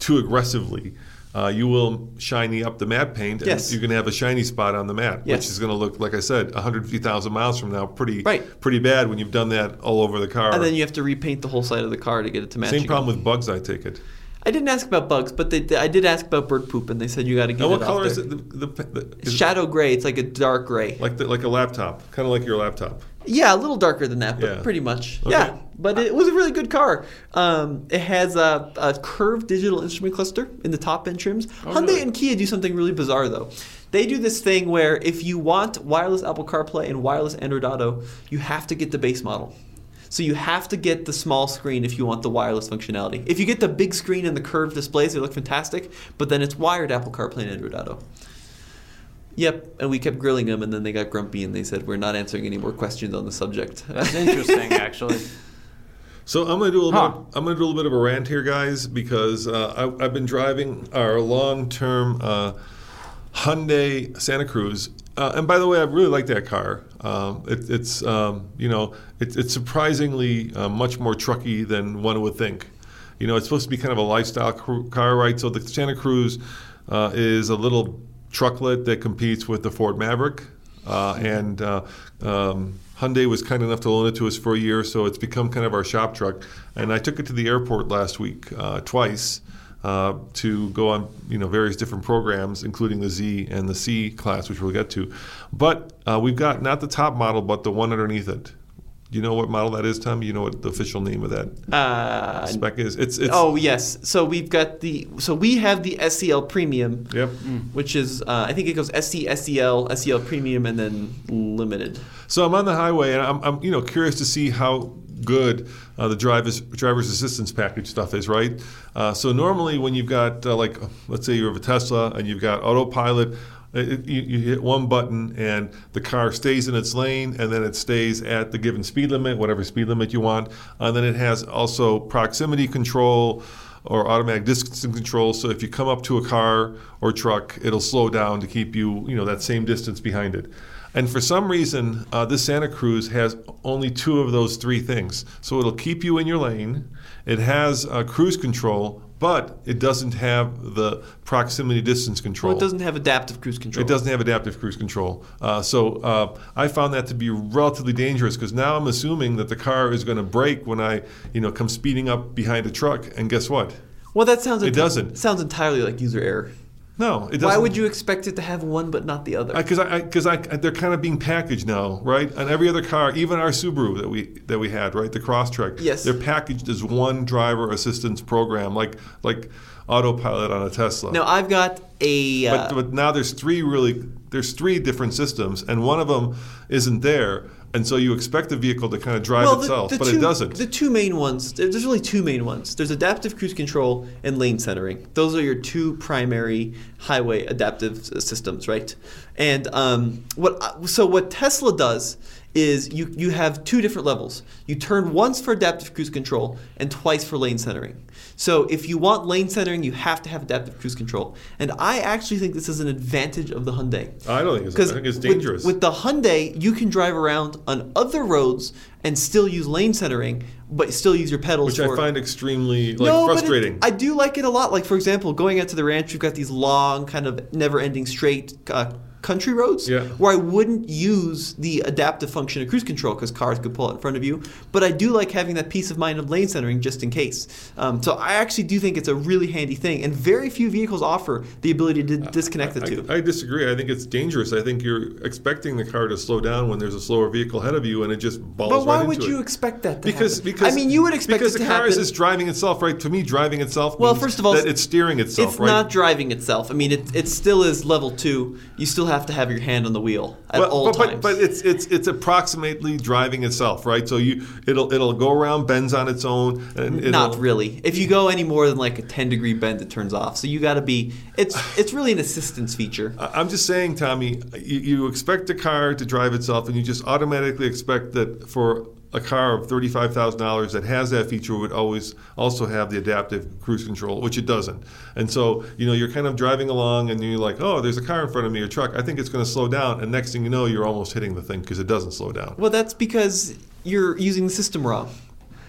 too aggressively, uh, you will shiny up the matte paint, and Yes. you're going to have a shiny spot on the mat, Yes. which is going to look, like I said, 150,000 miles from now, pretty Right. pretty bad when you've done that all over the car. and then you have to repaint the whole side of the car to get it to match. Same again. problem with bugs, I take it. I didn't ask about bugs, but they, I did ask about bird poop, and they said you got to get Now, it what off color is it? The, the, the, is it shadow gray. It's like a dark gray. like the, like a laptop, kind of like your laptop. Yeah, a little darker than that, but Yeah. pretty much. Okay. Yeah, but it was a really good car. Um, it has a, a curved digital instrument cluster in the top end trims. Hyundai really? and Kia do something really bizarre though. They do this thing where if you want wireless Apple CarPlay and wireless Android Auto, you have to get the base model. So you have to get the small screen if you want the wireless functionality. If you get the big screen and the curved displays, they look fantastic, but then it's wired Apple CarPlay and Android Auto. Yep, and we kept grilling them, and then they got grumpy and they said, We're not answering any more questions on the subject. That's interesting, actually. So I'm gonna do a little Huh. bit. Of, I'm gonna do a little bit of a rant here, guys, because uh, I, I've been driving our long-term uh, Hyundai Santa Cruz. Uh, and by the way, I really like that car. Um, it, it's um, you know it, it's surprisingly uh, much more trucky than one would think. You know, it's supposed to be kind of a lifestyle cru- car, right? So the Santa Cruz uh, is a little trucklet that competes with the Ford Maverick, uh, and uh, um, Hyundai was kind enough to loan it to us for a year, so it's become kind of our shop truck. And I took it to the airport last week uh, twice uh, to go on, you know, various different programs, including the Z and the C class, which we'll get to. But uh, we've got not the top model, but the one underneath it. Do you know what model that is, Tom? You know what the official name of that Uh, spec is? It's it's oh yes. So we've got the so we have the SEL Premium, yep. which is uh, I think it goes SE, SEL, SEL Premium, and then Limited. So I'm on the highway, and I'm, I'm you know curious to see how good uh, the driver's driver's assistance package stuff is, right? Uh, so normally when you've got uh, like let's say you have a Tesla and you've got autopilot. It, you, you hit one button and the car stays in its lane and then it stays at the given speed limit, whatever speed limit you want. And then it has also proximity control or automatic distance control. So if you come up to a car or truck, it'll slow down to keep you, you know, that same distance behind it. And for some reason, uh, this Santa Cruz has only two of those three things. So it'll keep you in your lane. It has uh, cruise control, but it doesn't have the proximity distance control. Well, it doesn't have adaptive cruise control. It doesn't have adaptive cruise control. Uh, so uh, I found that to be relatively dangerous because now I'm assuming that the car is going to brake when I, you know, come speeding up behind a truck. And guess what? Well, that sounds. It doesn't. Sounds entirely like user error. No, it doesn't. Why would you expect it to have one but not the other? Because I, because I, they're kind of being packaged now, right? On every other car, even our Subaru that we that we had, right, the Crosstrek. Yes. They're packaged as one driver assistance program, like like autopilot on a Tesla. now I've got a. Uh, But, but now there's three really there's three different systems, and one of them isn't there, and so you expect the vehicle to kind of drive well, the, itself, the but two, it doesn't. The two main ones. There's really two main ones. There's adaptive cruise control and lane centering. Those are your two primary highway adaptive systems, right? And um, what so what Tesla does is you you have two different levels. You turn once for adaptive cruise control and twice for lane centering. So if you want lane centering, you have to have adaptive cruise control. And I actually think this is an advantage of the Hyundai. I don't think it's, I Because think it's dangerous. With, the Hyundai, you can drive around on other roads and still use lane centering, but still use your pedals. which I for, find extremely like no, but it- frustrating. I do like it a lot. Like for example, going out to the ranch, you've got these long, kind of never-ending straight. Uh, Country roads, Yeah. where I wouldn't use the adaptive function of cruise control because cars could pull out in front of you. But I do like having that peace of mind of lane centering just in case. Um, so I actually do think it's a really handy thing, and very few vehicles offer the ability to disconnect the two. I, I disagree. I think it's dangerous. I think you're expecting the car to slow down when there's a slower vehicle ahead of you, and it just balls But why right would you it. expect that because happen? because I mean, you would expect because the car is just driving itself, right? To me, driving itself. Well, means first of all, that it's steering itself, it's right? not driving itself. I mean, it, it still is level two. You still have to have your hand on the wheel at but, all but, times. but, but it's it's it's approximately driving itself, right? So you it'll it'll go around, bends on its own, and not really. If you go any more than like a 10 degree bend, it turns off. So you got to be. It's it's really an assistance feature. I'm just saying, Tommy, you, you expect a car to drive itself, and you just automatically expect that for a car of thirty-five thousand dollars that has that feature would always also have the adaptive cruise control, which it doesn't. And so, you know, you're kind of driving along, and you're like, "Oh, there's a car in front of me, a truck. I think it's going to slow down." And next thing you know, you're almost hitting the thing because it doesn't slow down. Well, that's because you're using the system wrong.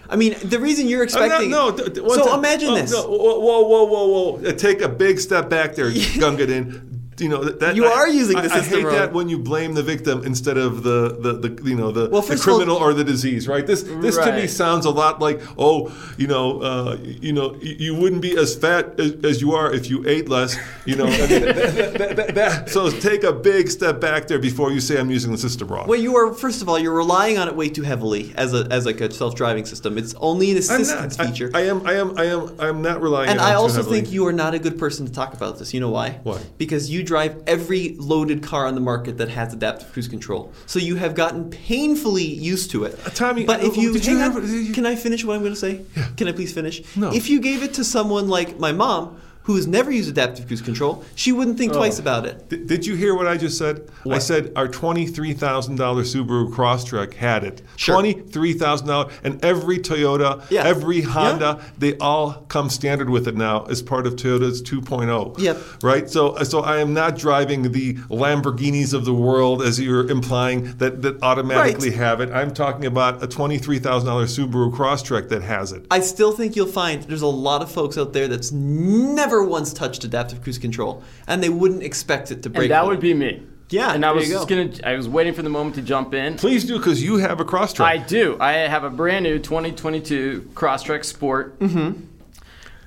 I mean, the reason you're I'm not- expecting. no, th- th- so time- imagine oh, this. No, whoa, whoa, whoa, whoa, whoa! Take a big step back there, Gunga Din. You know that, that You I- are using the I- system I hate wrong. that when you blame the victim instead of the, the, the you know the, Well, the of all- criminal or the disease, right? This this to me sounds a lot like oh, you know, uh, you know, you, wouldn't be as fat as, as you are if you ate less. You know, I mean, that- that- that- so take a big step back there before you say I'm using the system wrong. Well, you are first of all you're relying on it way too heavily as a as like a self-driving system. It's only an assistance not. I- feature. I, am. I am. I am. I am not relying. And on it I also think you are not a good person to talk about this. You know why? Why? Because you drive every loaded car on the market that has adaptive cruise control. So you have gotten painfully used to it. Uh, Tommy, but if uh, you, did you hang on, ever- you- can I finish what I'm going to say? Yeah. Can I please finish? No. If you gave it to someone like my mom, who has never used adaptive cruise control, she wouldn't think oh. twice about it. D- did you hear what I just said? I said our twenty-three thousand dollar Subaru Crosstrek had it. Sure. Twenty-three thousand dollars, and every Toyota, Yeah. every Yeah. Honda, they all come standard with it now as part of Toyota's 2.0. Yep. Right. So, so I am not driving the Lamborghinis of the world as you're implying that that automatically Right. have it. I'm talking about a twenty-three thousand dollar Subaru Crosstrek that has it. I still think you'll find there's a lot of folks out there that's never once touched adaptive cruise control, and they wouldn't expect it to brake. And that them. would be me. Yeah, And I was just go. gonna. I was waiting for the moment to jump in. Please do, because you have a Crosstrek. I do. I have a brand new 2022 Crosstrek Sport. Mm-hmm.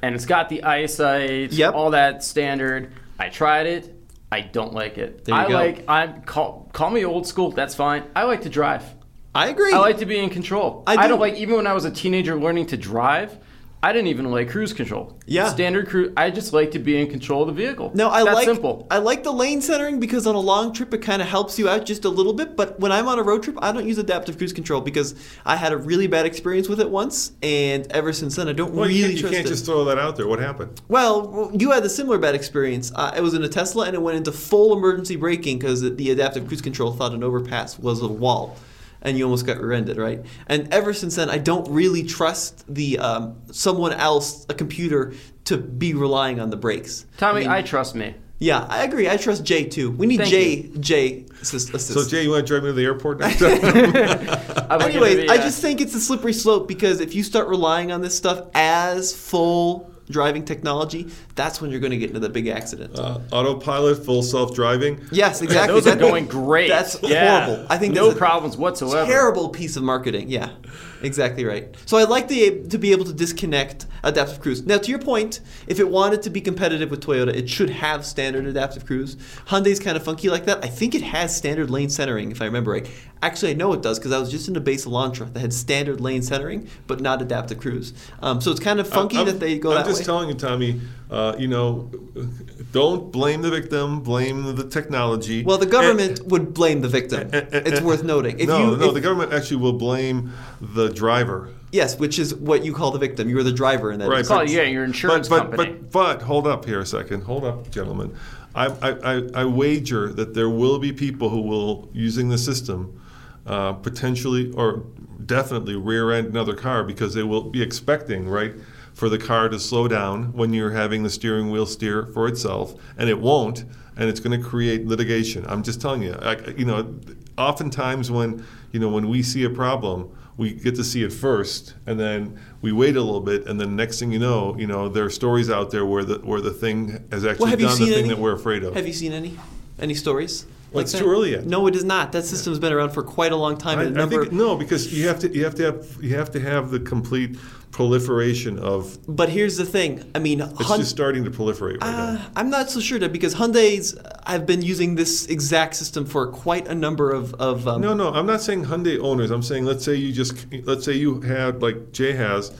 And it's got the EyeSight, Yep. all that standard. I tried it. I don't like it. There you I go. like. I call call me old school. That's fine. I like to drive. I agree. I like to be in control. I I, don't like even when I was a teenager learning to drive. I didn't even like cruise control. Yeah. Standard cruise. I just like to be in control of the vehicle. No, I That's like simple. I like the lane centering because on a long trip it kind of helps you out just a little bit. But when I'm on a road trip, I don't use adaptive cruise control because I had a really bad experience with it once, and ever since then I don't well, you really can't, you trust can't it. just throw that out there. What happened? Well, you had a similar bad experience. Uh, it was in a Tesla, and it went into full emergency braking because the adaptive cruise control thought an overpass was a wall, and you almost got rear-ended, right? And ever since then, I don't really trust the um, someone else, a computer, to be relying on the brakes. Tommy, mean, I trust me. yeah, I agree. I trust Jay too. We need Thank Jay. Jay assist. assist. So, Jay, you want to drive me to the airport next time? I'm like Anyways, gonna I uh, just think it's a slippery slope because if you start relying on this stuff as full driving technology, that's when you're going to get into the big accident. uh, autopilot, full self-driving. Yes, exactly. those are going great. That's Yeah. horrible. I think no a problems whatsoever. Terrible piece of marketing. Yeah, exactly right. So I'd like the, to be able to disconnect adaptive cruise. Now, to your point, if it wanted to be competitive with Toyota, it should have standard adaptive cruise. Hyundai's kind of funky like that. I think it has standard lane centering, if I remember right. Actually, I know it does because I was just in a base Elantra that had standard lane centering, but not adaptive cruise. Um, so it's kind of funky I'm- that they go I'm that just telling you, Tommy. Uh, you know, don't blame the victim. Blame the technology. well, the And- government would blame the victim. and- and- it's and- worth noting. If no, you, no, if- the government actually will blame the driver. Yes, which is what you call the victim. You were the driver in that. Right, instance. Call it, yeah, your insurance but, but, company. But, but hold up here a second. Hold up, gentlemen. I, I, I, I wager that there will be people who will, using the system, uh, potentially or definitely rear end another car because they will be expecting, right, for the car to slow down when you're having the steering wheel steer for itself, and it won't, and it's going to create litigation. I'm just telling you. I, you know, oftentimes when you know when we see a problem, we get to see it first, and then we wait a little bit, and then next thing you know, you know there are stories out there where the where the thing has actually Well, done the thing any? that we're afraid of. Have you seen any? Any stories? Like it's that? too early yet. No, it is not. That system's been around for quite a long time. I, I think no, because you have to you have to have you have to have the complete proliferation of. but here's the thing. I mean, It's Hun- just starting to proliferate right uh, now. I'm not so sure that because Hyundai's have been using this exact system for quite a number of. of um, No, no, I'm not saying Hyundai owners. I'm saying let's say you just let's say you had like Jay has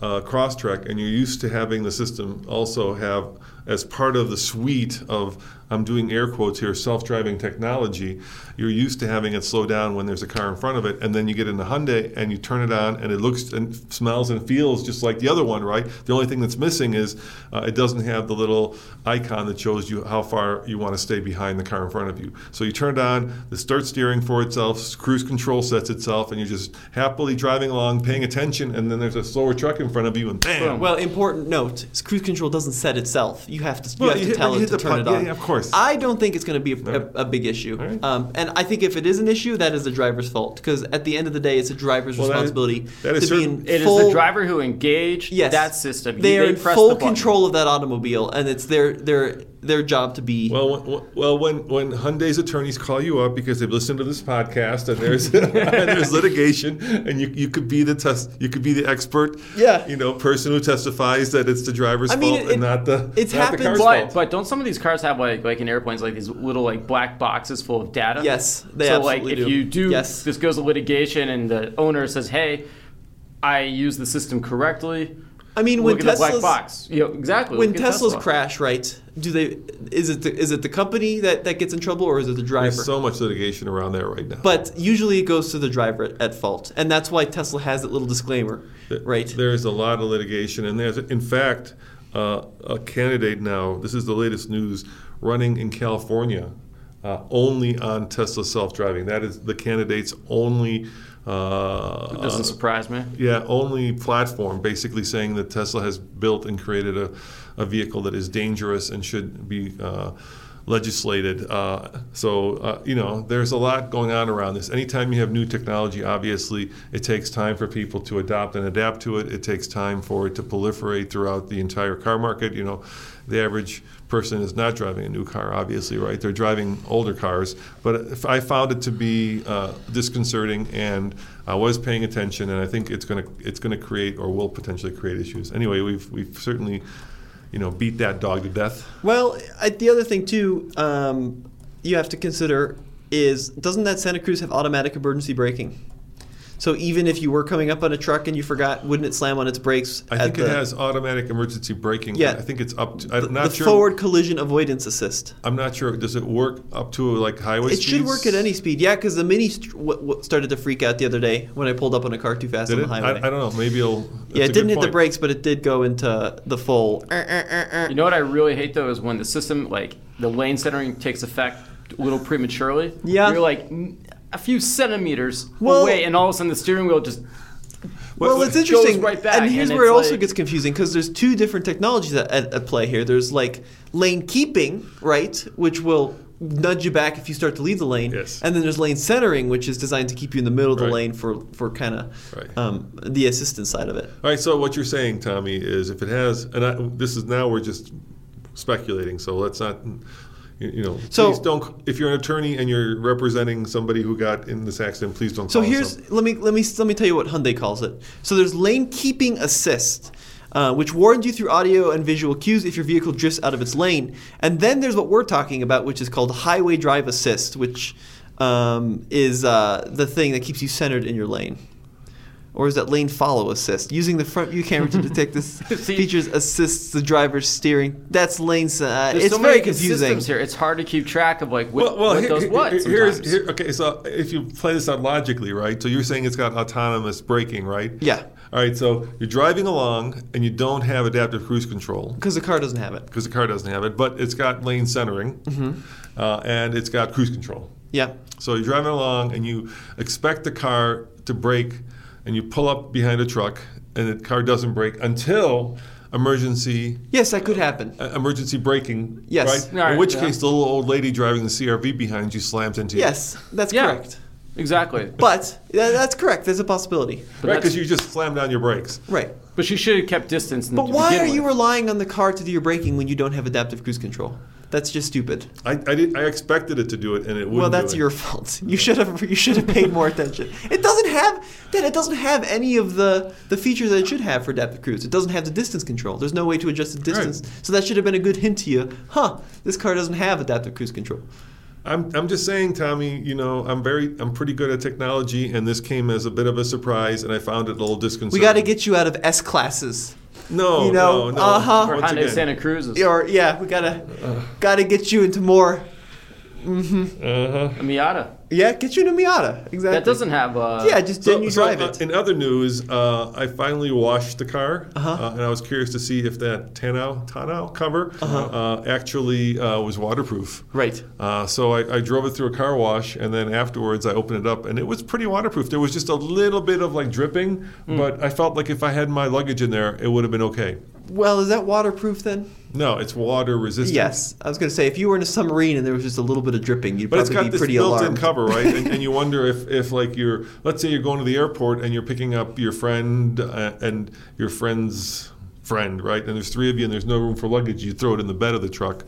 uh, Crosstrek, and you're used to having the system also have as part of the suite of I'm doing air quotes here self-driving technology. You're used to having it slow down when there's a car in front of it, and then you get into Hyundai and you turn it on, and it looks and smells and feels just like the other one, right? The only thing that's missing is uh, it doesn't have the little icon that shows you how far you want to stay behind the car in front of you. So you turn it on, it starts steering for itself, cruise control sets itself, and you're just happily driving along, paying attention, and then there's a slower truck in front of you, and bam! Well, important note: cruise control doesn't set itself. You have to, you Well, have you to hit- tell it to turn pu- it yeah, on. yeah, of course. I don't think it's going to be a, Right. a, a big issue. All right. Um, and I think if it is an issue, that is the driver's fault because at the end of the day, it's a driver's Well, responsibility that is to be certain- in It is the driver who engaged Yes, that system. They are in full the control of that automobile, and it's their their their job to be. Well, when, well, when when Hyundai's attorneys call you up because they've listened to this podcast and there's and there's litigation and you, you could be the test you could be the expert Yeah. you know person who testifies that it's the driver's I mean, fault it- and not the it's not the happened- car's But fault. but don't some of these cars have like like in airplanes like these little like black boxes full of data? Yes, they so like absolutely if do. you do Yes. this goes to litigation and the owner says, "Hey, I use the system correctly." I mean, when look at the black Teslas- box. You know, exactly. when Teslas Tesla. crash, right? Do they? Is it the, is it the company that, that gets in trouble, or is it the driver? There's so much litigation around there right now. but usually it goes to the driver at, at fault, and that's why Tesla has that little disclaimer, Th- right? There's a lot of litigation, and there's, in fact, uh, a candidate now. This is the latest news running in California, uh, only on Tesla self-driving. That is the candidate's only. Uh, Doesn't surprise me. yeah, only platform, basically saying that Tesla has built and created a, a vehicle that is dangerous and should be uh, legislated. Uh, so, uh, you know, there's a lot going on around this. Anytime you have new technology, obviously, it takes time for people to adopt and adapt to it. It takes time for it to proliferate throughout the entire car market. You know, the average person is not driving a new car, obviously, right? They're driving older cars. But I found it to be uh, disconcerting, and I was paying attention, and I think it's going to it's going to create or will potentially create issues. Anyway, we've we've certainly, you know, beat that dog to death. Well, I, the other thing too, um, you have to consider is doesn't that Santa Cruz have automatic emergency braking? So even if you were coming up on a truck and you forgot, wouldn't it slam on its brakes? I at think it has automatic emergency braking. Yeah. I think it's up to. I'm not sure. the sure. forward collision avoidance assist. I'm not sure. Does it work up to like highway It speeds? should work at any speed. Yeah, because the Mini st- w- w- started to freak out the other day when I pulled up on a car too fast Did on it? the highway. I don't know. Maybe it'll. yeah, it didn't good hit the brakes, but it did go into the full. "Er, er, er, er." You know what I really hate though is when the system, like the lane centering, takes effect a little prematurely. Yeah. You're like a few centimeters Well- away, and all of a sudden the steering wheel just. Well, it's interesting, right back, and here's and where it it's also like- gets confusing because there's two different technologies at, at, at play here. There's like lane keeping, right, which will nudge you back if you start to leave the lane, Yes. and then there's lane centering, which is designed to keep you in the middle of the Right. lane for for kind of Right. um, the assistance side of it. All right. So what you're saying, Tommy, is if it has, and I, this is now we're just speculating. So let's not. You you know, So- please don't. If you're an attorney and you're representing somebody who got in this accident, please don't. So call here's up. let me let me let me tell you what Hyundai calls it. So there's lane keeping assist, uh, which warns you through audio and visual cues if your vehicle drifts out of its lane. And then there's what we're talking about, which is called highway drive assist, which um, is uh, the thing that keeps you centered in your lane. Or is that lane follow assist? Using the front view camera to detect this See- features assists the driver's steering. That's lane. Uh, There's it's so very many confusing. systems here. It's hard to keep track of like what, Well, well what here- does here- what. here's sometimes. here, okay. So if you play this out logically, right? So you're saying it's got autonomous braking, right? Yeah. All right. So you're driving along and you don't have adaptive cruise control Because the car doesn't have it. because the car doesn't have it, but it's got lane centering Mm-hmm. uh, and it's got cruise control. Yeah. So you're driving along and you expect the car to brake and you pull up behind a truck and the car doesn't brake until emergency Yes, that could happen. uh, emergency braking. Yes. Right? All right, In which yeah. case the little old lady driving the CRV behind you slams into you. Yes, that's yeah, correct. exactly. But yeah, that's correct. There's a possibility. Right, because you just slammed down your brakes. Right. But she should have kept distance. in- But to why begin are you relying on the car to do your braking when you don't have adaptive cruise control? That's just stupid. I, I did. I expected it to do it, and it wouldn't. well, that's your fault. You should have you should have paid more attention. It doesn't have Dad, it doesn't have any of the the features that it should have for adaptive cruise. It doesn't have the distance control. There's no way to adjust the distance. So that should have been a good hint to you. Huh, this car doesn't have adaptive cruise control. I'm, I'm just saying, Tommy. You know, I'm very, I'm pretty good at technology, and this came as a bit of a surprise, and I found it a little disconcerting. We got to get you out of S classes. No, you know, no, no. uh-huh. Or Once Hyundai again, Santa Cruz's. Or yeah, we gotta gotta get you into more. Mm-hmm. uh-huh. A Miata. Yeah, get you into Miata. Exactly. That doesn't have. Uh, Yeah, just then you drive uh, it. in other news, uh, I finally washed the car, Uh-huh. uh, and I was curious to see if that tonneau tonneau cover Uh-huh. uh, actually uh, was waterproof. Right. Uh, so I, I drove it through a car wash, and then afterwards I opened it up, and it was pretty waterproof. There was just a little bit of like dripping, Hmm. but I felt like if I had my luggage in there, it would have been okay. Well, is that waterproof then? No, it's water resistant. Yes. I was gonna say if you were in a submarine and there was just a little bit of dripping, you'd But it's probably got be this pretty built-in alarmed. cover, right? and, and you wonder if, if like you're, let's say you're going to the airport and you're picking up your friend uh, and your friend's friend, right? And there's three of you and there's no room for luggage. You throw it in the bed of the truck.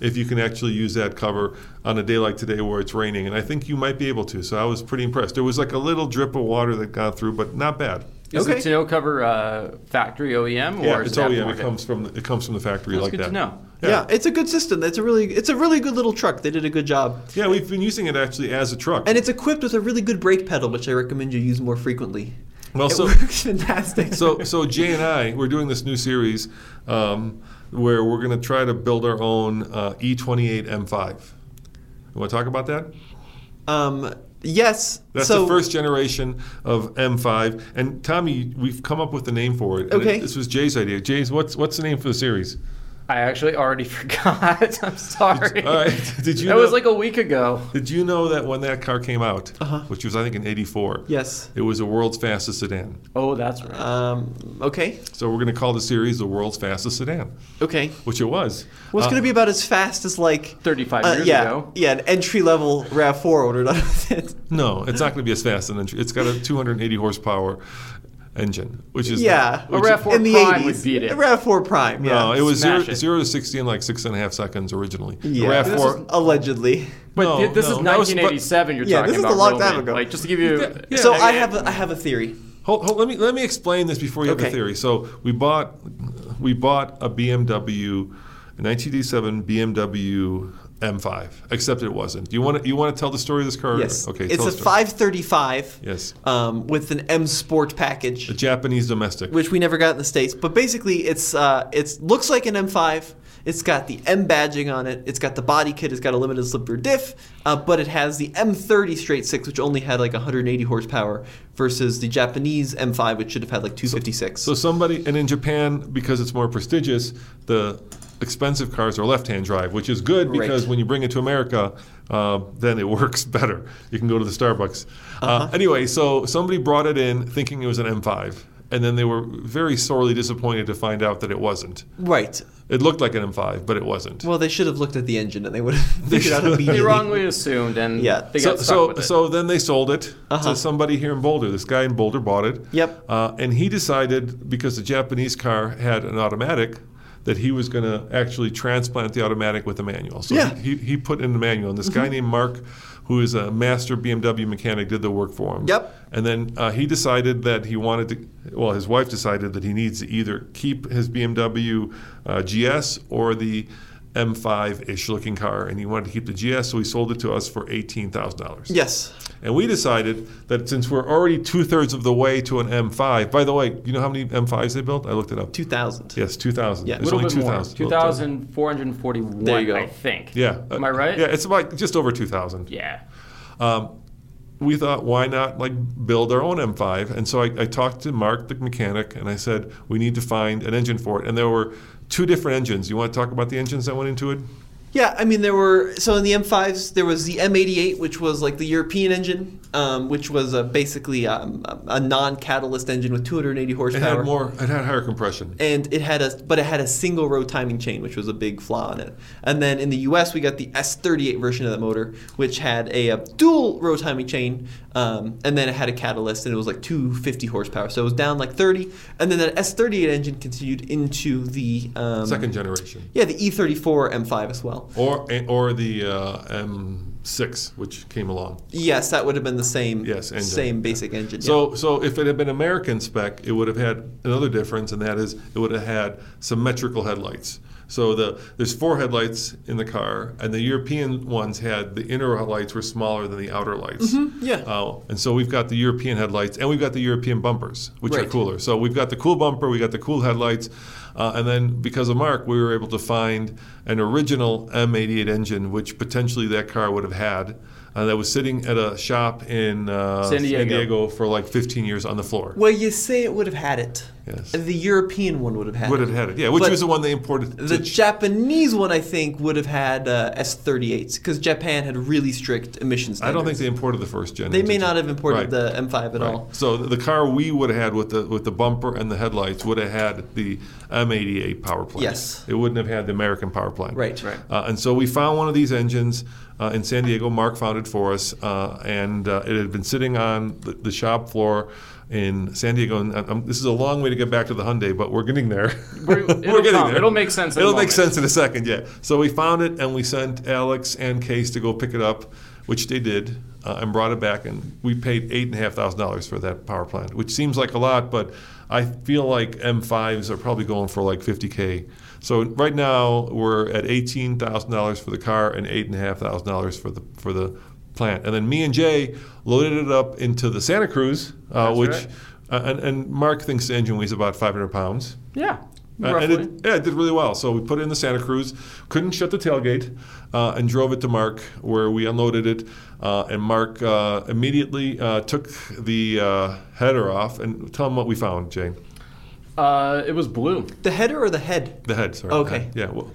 If you can actually use that cover on a day like today where it's raining, and I think you might be able to. So I was pretty impressed. There was like a little drip of water that got through, but not bad. Is Okay. the tonneau cover uh, factory OEM or Yeah, is it's it OEM. It comes from the, it comes from the factory That's like good that. to know. Yeah. it's a good system. It's a really it's a really good little truck. They did a good job. Yeah, we've been using it actually as a truck. And it's equipped with a really good brake pedal, which I recommend you use more frequently. well, it so works fantastic. so so Jay and I we're doing this new series um, where we're going to try to build our own uh, E28 M5. You want to talk about that? um, Yes. That's so, the first generation of M5. And Tommy, we've come up with a name for it. Okay. it- this was Jay's idea. Jay's, what's what's the name for the series? I actually already forgot. I'm sorry. All right. Did you That know, was like a week ago. Did you know that when that car came out, Uh-huh. which was I think in '84, Yes. it was the world's fastest sedan. Oh, that's right. Um, okay. So we're going to call the series the world's fastest sedan, Okay. which it was. Well, it's Uh, going to be about as fast as like 35 uh, years yeah, ago. Yeah, an entry level RAV4 ordered out of it. No, it's not going to be as fast as an entry. It's got a 280 horsepower engine, which is Yeah, A which- RAV4 in the Prime 80s. would beat it. A RAV4 Prime. Yeah. No, it was zero, Smash it. zero to 60 in like six and a half seconds originally. Yeah. This RAV4 is allegedly. but no, thi- this no, is that was- but- 1987 you're Yeah, talking this is a about. long time Roman. ago. Like, just to give you. Yeah, yeah. so I yeah, have a, I have a theory. Hold, hold, let me let me explain this before you have Okay. the theory. So we bought we bought a BMW, a 1987 BMW M5, except it wasn't. You want to you want to tell the story of this car? Yes. Okay. It's a the 535. Yes. Um, with an M Sport package. A Japanese domestic. which we never got in the states. But basically, it's uh, it looks like an M5. It's got the M badging on it. It's got the body kit. It's got a limited slip rear diff, uh, but it has the M30 straight six, which only had like 180 horsepower, versus the Japanese M5, which should have had like 256. So somebody, and in Japan, because it's more prestigious, the expensive cars are left-hand drive, which is good because Right. when you bring it to America, uh, then it works better. You can go to the Starbucks. uh Uh-huh. anyway, so somebody brought it in thinking it was an M5, and then they were very sorely disappointed to find out that it wasn't. right. It looked like an M5, but it wasn't. Well, they should have looked at the engine and they would have figured out should. immediately. They wrongly assumed, and Yeah. they so, got stuck so, with it. so then they sold it Uh-huh. to somebody here in Boulder. This guy in Boulder bought it. Yep. Uh, and he decided because the Japanese car had an automatic that he was going to actually transplant the automatic with the manual. So Yeah. Mm-hmm. he, he put in the manual. And this guy named Mark, who is a master BMW mechanic, did the work for him. Yep. And then uh, he decided that he wanted to, well, his wife decided that he needs to either keep his BMW uh, GS or the M5-ish looking car, and he wanted to keep the GS, so he sold it to us for eighteen thousand dollars. Yes. And we decided that since we're already two thirds of the way to an M5, by the way, you know how many M5s they built? I looked it up. 2000. Yes, two thousand. Yeah. a There's little only bit more. 2,000 built 2,441, There you go. I think. Yeah. Am I right? Yeah, it's about just over two thousand. Yeah. Um, we thought, why not like build our own M5? And so I, I talked to Mark, the mechanic, and I said, we need to find an engine for it. And there were two different engines. You want to talk about the engines that went into it? Yeah, I mean there were so in the M5s there was the M88, which was like the European engine, um, which was uh, basically um, a non-catalyst engine with 280 horsepower. It had more. It had higher compression. and it had a but it had a single row timing chain which was a big flaw in it and then in the us we got the s38 version of that motor which had a, uh dual row timing chain um, and then it had a catalyst and it was like 250 horsepower so it was down like 30 and then that s38 engine continued into the um, Second generation, yeah the E e34 m5 as well or or the uh, M6, which came along. yes that would have been the same Yes, engine. same basic engine yeah. So, so if it had been American spec, it would have had another difference, and that is it would have had symmetrical headlights. So the there's four headlights in the car, and the European ones had the inner lights were smaller than the outer lights. Mm-hmm, yeah. Uh, and so we've got the European headlights, and we've got the European bumpers, which are cooler. So we've got the cool bumper, we got the cool headlights, uh, and then because of Mark, we were able to find an original M88 engine, which potentially that car would have had. Uh, that was sitting at a shop in uh, San Diego. for like 15 years on the floor. well you say it would have had it Yes. the european one would have had Would it have had it, yeah. Which But- was the one they imported. The to- Japanese one, I think, would have had uh, S38s because Japan had really strict emissions. Standards. I don't think they imported the first gen. they may into- not have imported Right. the M5 at Right. all. So the car we would have had with the with the bumper and the headlights would have had the M88 power plant. Yes. It wouldn't have had the American power plant. Right. Right. Uh, and so we found one of these engines uh, in San Diego. Mark found it for us, uh, and uh, it had been sitting on the, the shop floor in San Diego. And um, this is a long way to get back to the Hyundai, but we're getting there. We're- it'll come. It'll make sense in a It'll make moment. sense in a second. Yeah. So we found it, and we sent Alex and Case to go pick it up, which they did, uh, and brought it back. And we paid eight and a half thousand dollars for that power plant, which seems like a lot, but I feel like M5s are probably going for like 50k. So right now we're at eighteen thousand dollars for the car and eight and a half thousand dollars for the for the plant. And then me and Jay loaded it up into the Santa Cruz, uh, which right. uh, and, and Mark thinks the engine weighs about 500 pounds. Yeah. Uh, and it, yeah, it did really well. So we put it in the Santa Cruz, couldn't shut the tailgate, uh, and drove it to Mark, where we unloaded it. Uh, and Mark uh, immediately uh, took the uh, header off. And tell him what we found, Jay. Uh, it was blue. The header or the head? The head, sorry. Okay. Head. Yeah. Well,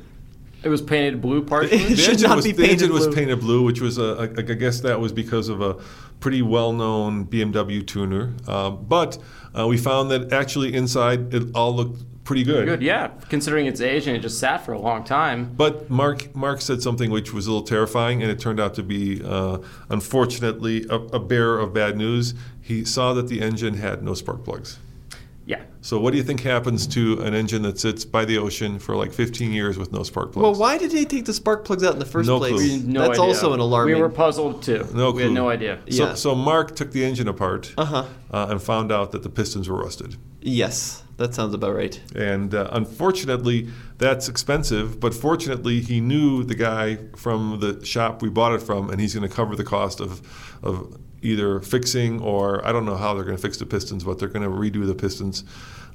It was painted blue partially. It the should engine not was, be the engine painted was blue. painted blue, which was a, I I guess that was because of a pretty well-known BMW tuner. Um, but uh, we found that actually inside it all looked pretty good. Good, yeah. Considering its age and it just sat for a long time. But Mark Mark said something which was a little terrifying, and it turned out to be, uh, unfortunately, a, a bearer of bad news. He saw that the engine had no spark plugs. Yeah. So, what do you think happens to an engine that sits by the ocean for like 15 years with no spark plugs? Well, why did they take the spark plugs out in the first No place? clue. We had no That's idea. also an alarming. We were puzzled too. No clue. We had no idea. So, Yeah. so Mark took the engine apart Uh-huh. uh, and found out that the pistons were rusted. Yes, that sounds about right. And uh, unfortunately, that's expensive. But fortunately, he knew the guy from the shop we bought it from, and he's going to cover the cost of, of either fixing or I don't know how they're going to fix the pistons, but they're going to redo the pistons.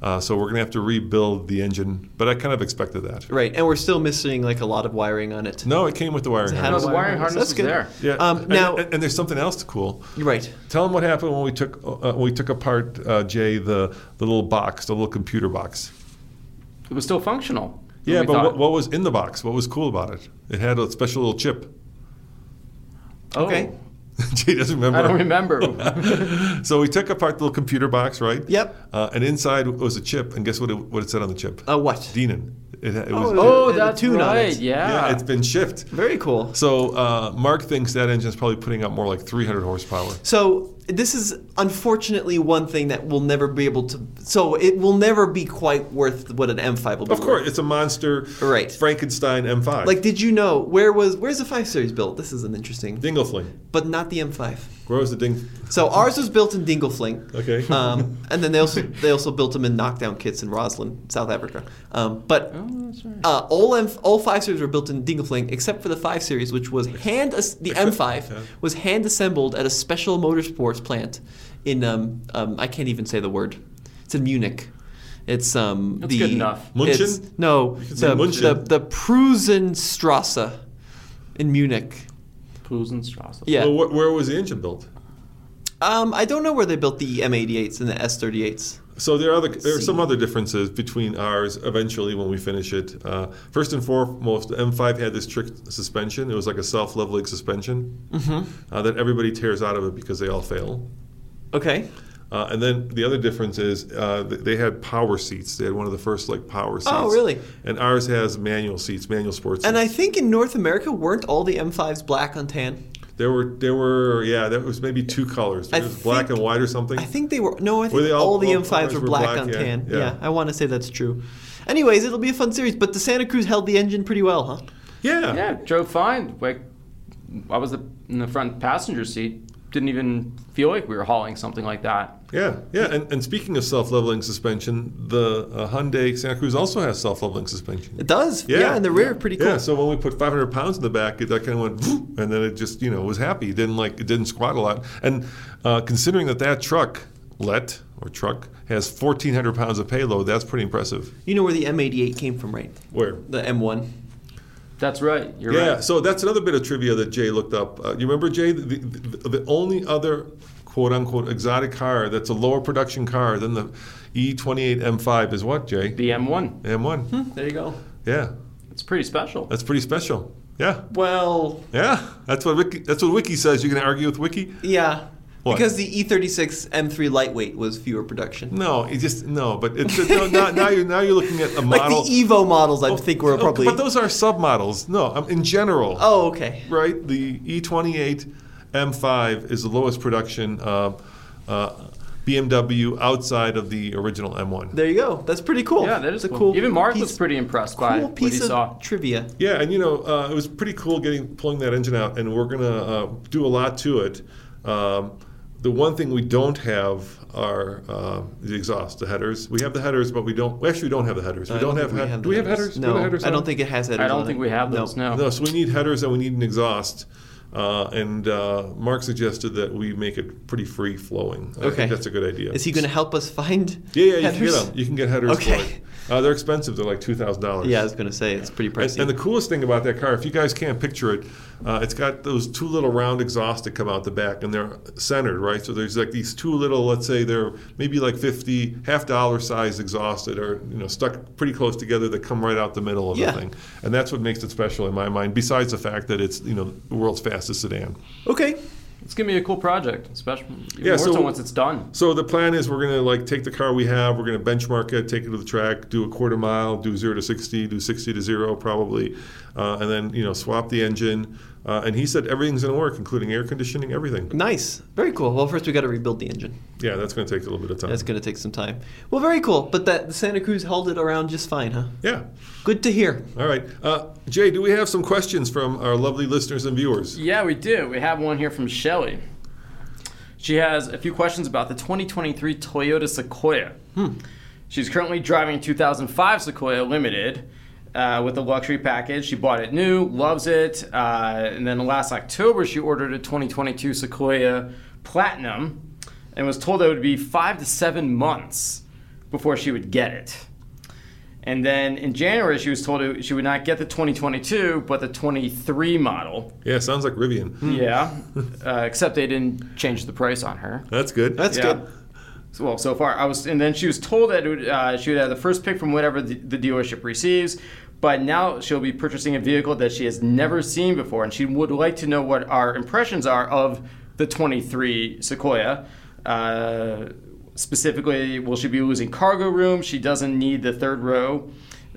Uh, so we're going to have to rebuild the engine. But I kind of expected that. Right, and we're still missing like a lot of wiring on it. No, it came with the wiring It had No, harness. the wiring harness That's was good. there. Yeah. Um, and, now- and, and there's something else to cool. Right. Tell them what happened when we took uh, when we took apart uh, Jay the the little box, the little computer box. It was still functional. Yeah, but what, what was in the box? What was cool about it? It had a special little chip. Oh, Okay. Jay doesn't remember. I don't remember. So we took apart the little computer box, right? Yep. Uh, and inside was a chip, and guess what? It, what it said on the chip? Uh, what? Dinan. It, it was. Oh, oh, that's tune on right. it. Yeah. yeah, it's been shipped. Very cool. So uh, Mark thinks that engine's probably putting out more like 300 horsepower. So this is unfortunately one thing that we'll never be able to. So it will never be quite worth what an M5 will be. Of course, worth. it's a monster Right. Frankenstein M5. Like, did you know where was where's the five series built? This is an interesting, Dingolfing. but not the M5. Where was the ding? So ours was built in Dingolfing. Okay. Um, and then they also they also built them in knockdown kits in Rosslyn, South Africa. Um, but uh, all M, all five series were built in Dingolfing except for the five series, which was hand as- the M5 yeah. was hand assembled at a special motorsports plant in um, um, I can't even say the word. It's in Munich. It's um That's the good enough. Munchen? it's- no, the, Munchen. the the Preussenstrasse in Munich. Pusenstrasse. Yeah. Well, wh- where was the engine built? Um, I don't know where they built the M88s and the S38s. So there are other, there are some other differences between ours. Eventually, when we finish it, uh, first and foremost, the M5 had this trick suspension. It was like a self-leveling suspension Mm-hmm. uh, that everybody tears out of it because they all fail. Okay. Uh, and then the other difference is uh, they had power seats. They had one of the first like power seats. Oh, really? And ours has manual seats, manual sports. And I think in North America, weren't all the M5s black on tan? There were there were yeah there was maybe two colors. I There was black and white or something. I think they were. No, I Were think they all- all, the all M5s were were black, black? on Yeah, tan. yeah. Yeah. I want to say that's true. Anyways, it'll be a fun series. But the Santa Cruz held the engine pretty well, huh? yeah. Yeah, drove fine. Like, I was the, in the front passenger seat. Didn't even feel like we were hauling something like that. Yeah, yeah, and, and speaking of self-leveling suspension, the uh, Hyundai Santa Cruz also has self-leveling suspension. It does. Yeah, in the rear, pretty cool. Yeah, so when we put 500 pounds in the back, it, that kind of went, "Vroom," and then it just you know was happy. It didn't like it didn't squat a lot. And uh, considering that that truck, let or truck, has 1,400 pounds of payload, that's pretty impressive. You know where the M88 came from, right? Where? The M1. That's right. You're yeah, right. so that's another bit of trivia that Jay looked up. Uh, you remember Jay? The, the, the only other quote unquote exotic car that's a lower production car than the E28 M5 is what, Jay? The M1. M1. There you go. Yeah, It's pretty special. that's pretty special. Yeah, Well, yeah. That's what Wiki, that's what Wiki says. You're gonna argue with Wiki? yeah. What? Because the E E36 M3 lightweight was fewer production. No, it just no. But it's no, now, now you're now you're looking at a model. Like the Evo models, I Oh, think were oh, probably. But those are submodels. No, um, in general. oh, okay. right? The E28 M5 is the lowest production uh, uh, BMW outside of the original M1. There you go. That's pretty cool. yeah, that is It's a cool. Even Mark piece, was pretty impressed by cool what he piece of saw. trivia. Yeah, and you know, uh, it was pretty cool getting pulling that engine out, and we're gonna uh, do a lot to it. Um, the one thing we don't have are uh, the exhaust, the headers. We have the headers, but we don't. We actually don't have the headers. We I don't, have. think head- the do we have headers? No, have headers I don't think it has headers. I don't on think it. we have those. No. No, so we need headers and we need an exhaust. Uh, and uh, Mark suggested that we make it pretty free flowing. I Okay. think that's a good idea. Is he going to help us find? Yeah, yeah, you can get them. You can get headers Okay. for it. Uh, they're expensive. They're like two thousand dollars. Yeah, I was gonna say it's pretty And, pricey. and the coolest thing about that car, if you guys can't picture it, uh, it's got those two little round exhausts that come out the back, and they're centered, right? So there's like these two little, let's say they're maybe like fifty half dollar size exhausts that are you know stuck pretty close together that come right out the middle of Yeah. the thing, and that's what makes it special in my mind. Besides the fact that it's you know the world's fastest sedan. okay, It's gonna be a cool project, especially even Yeah, more so, so- once it's done. So the plan is we're gonna like take the car we have, we're gonna benchmark it, take it to the track, do a quarter mile, do zero to sixty, do sixty to zero probably, uh, and then you know swap the engine. Uh, and he said everything's gonna work, including air conditioning, everything. nice, very cool. Well, first we got to rebuild the engine. Yeah, that's gonna take a little bit of time. That's gonna take some time. Well, very cool. But that the Santa Cruz held it around just fine, huh? Yeah. Good to hear. All right, uh, Jay. Do we have some questions from our lovely listeners and viewers? Yeah, we do. We have one here from Shelly. She has a few questions about the 2023 Toyota Sequoia. She's currently driving 2005 Sequoia Limited uh, with a luxury package. She bought it new, loves it, uh, and then last October she ordered a 2022 Sequoia Platinum and was told it would be five to seven months before she would get it. And then in January, she was told she would not get the 2022, but the 23 model. Yeah, sounds like Rivian. Yeah, uh, except they didn't change the price on her. That's good. That's Yeah. good. So, well, so far I was, and then she was told that uh, she would have the first pick from whatever the, the dealership receives. But now she'll be purchasing a vehicle that she has never seen before, and she would like to know what our impressions are of the 23 Sequoia. Uh, specifically, will she be losing cargo room? She doesn't need the third row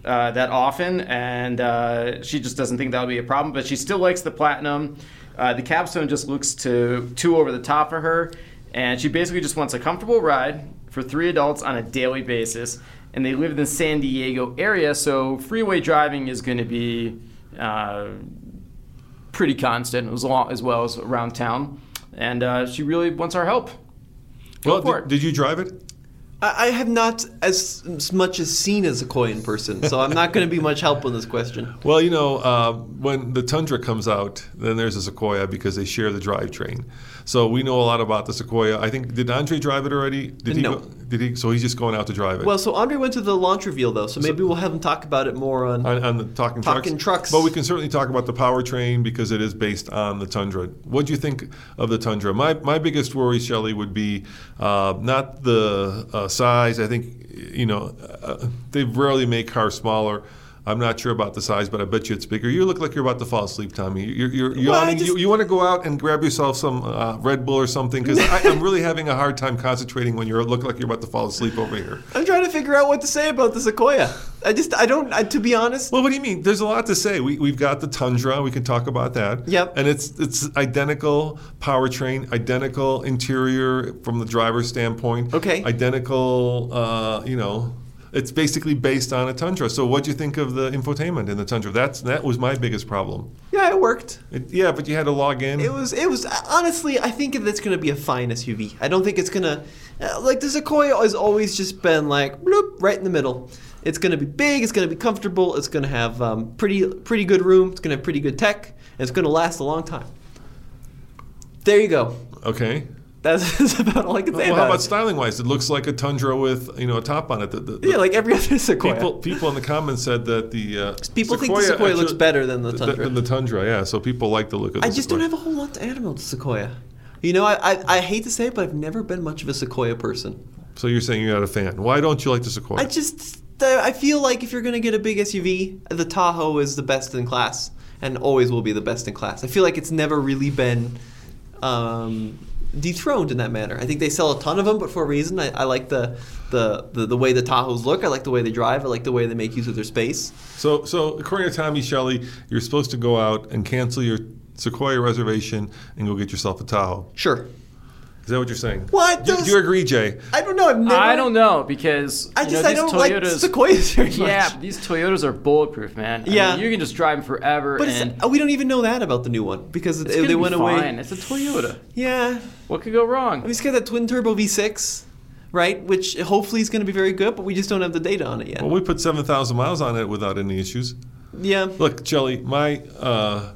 uh, that often, and uh, she just doesn't think that'll be a problem. But she still likes the platinum. Uh, the capstone just looks to too over the top for her, and she basically just wants a comfortable ride for three adults on a daily basis. And they live in the San Diego area, so freeway driving is going to be uh, pretty constant as, long, as well as around town. And uh, she really wants our help. Go well, for did, it. did you drive it? I, I have not as, as much as seen as a Sequoia in person, so I'm not going to be much help on this question. Well, you know, uh, when the Tundra comes out, then there's a Sequoia because they share the drivetrain. So we know a lot about the Sequoia. I think did Andre drive it already? Did he? No. Go, did he? So he's just going out to drive it. Well, so Andre went to the launch reveal though, so maybe we'll have him talk about it more on. on, on the talking trucks. Talking trucks. But we can certainly talk about the powertrain because it is based on the Tundra. What do you think of the Tundra? My my biggest worry, Shelley, would be uh, not the uh, size. I think you know uh, they rarely make cars smaller. I'm not sure about the size, but I bet you it's bigger. You look like you're about to fall asleep, Tommy. You're, you're, you're Well, yawning. just- you, you want to go out and grab yourself some uh, Red Bull or something? Because I'm really having a hard time concentrating when you look like you're about to fall asleep over here. I'm trying to figure out what to say about the Sequoia. I just, I don't, I, to be honest. Well, what do you mean? There's a lot to say. We, we've got the Tundra. We can talk about that. Yep. And it's it's identical powertrain, identical interior from the driver's standpoint. Okay. Identical, uh, you know, it's basically based on a Tundra. So what do you think of the infotainment in the Tundra? That's that was my biggest problem. Yeah, it worked. It, yeah, but you had to log in. It was, it was honestly, I think that's going to be a fine SUV. I don't think it's going to, uh, like the Sequoia has always just been like bloop right in the middle. It's going to be big. It's going to be comfortable. It's going to have um, pretty, pretty good room. It's going to have pretty good tech. And it's going to last a long time. There you go. okay. That's, about all I can say Well, how about it. styling wise? It looks like a Tundra with you know a top on it. The, the, the- Yeah, like every other Sequoia. People, people in the comments said that the uh, People think the Sequoia looks better than the th- Tundra. Than the Tundra, yeah. So people like the look of the I just don't have a whole lot to add about the Sequoia. You know, I, I, I hate to say it, but I've never been much of a Sequoia person. So you're saying you're not a fan. Why don't you like the Sequoia? I just I feel like if you're gonna get a big SUV, the Tahoe is the best in class, and always will be the best in class. I feel like it's never really been um, dethroned in that manner. I think they sell a ton of them, but for a reason. I, I like the, the the the way the Tahoes look. I like the way they drive. I like the way they make use of their space. so, so according to Tommy Shelley, you're supposed to go out and cancel your Sequoia reservation and go get yourself a Tahoe. Sure. Is that what you're saying? What Do, does- do you agree, Jay? I don't know. I've never. I don't know because I just know, I these don't like Toyotas. Sequoias very much. yeah, but these Toyotas are bulletproof, man. I Yeah. mean, you can just drive them forever, But and it's, uh, we don't even know that about the new one because it's they, they be went fine. away. It's a Toyota. Yeah, What could go wrong? I mean, it's got that twin turbo V6, right? Which hopefully is going to be very good, but we just don't have the data on it yet. Well, we put 7,000 miles on it without any issues. yeah. Look, Shelley, my uh,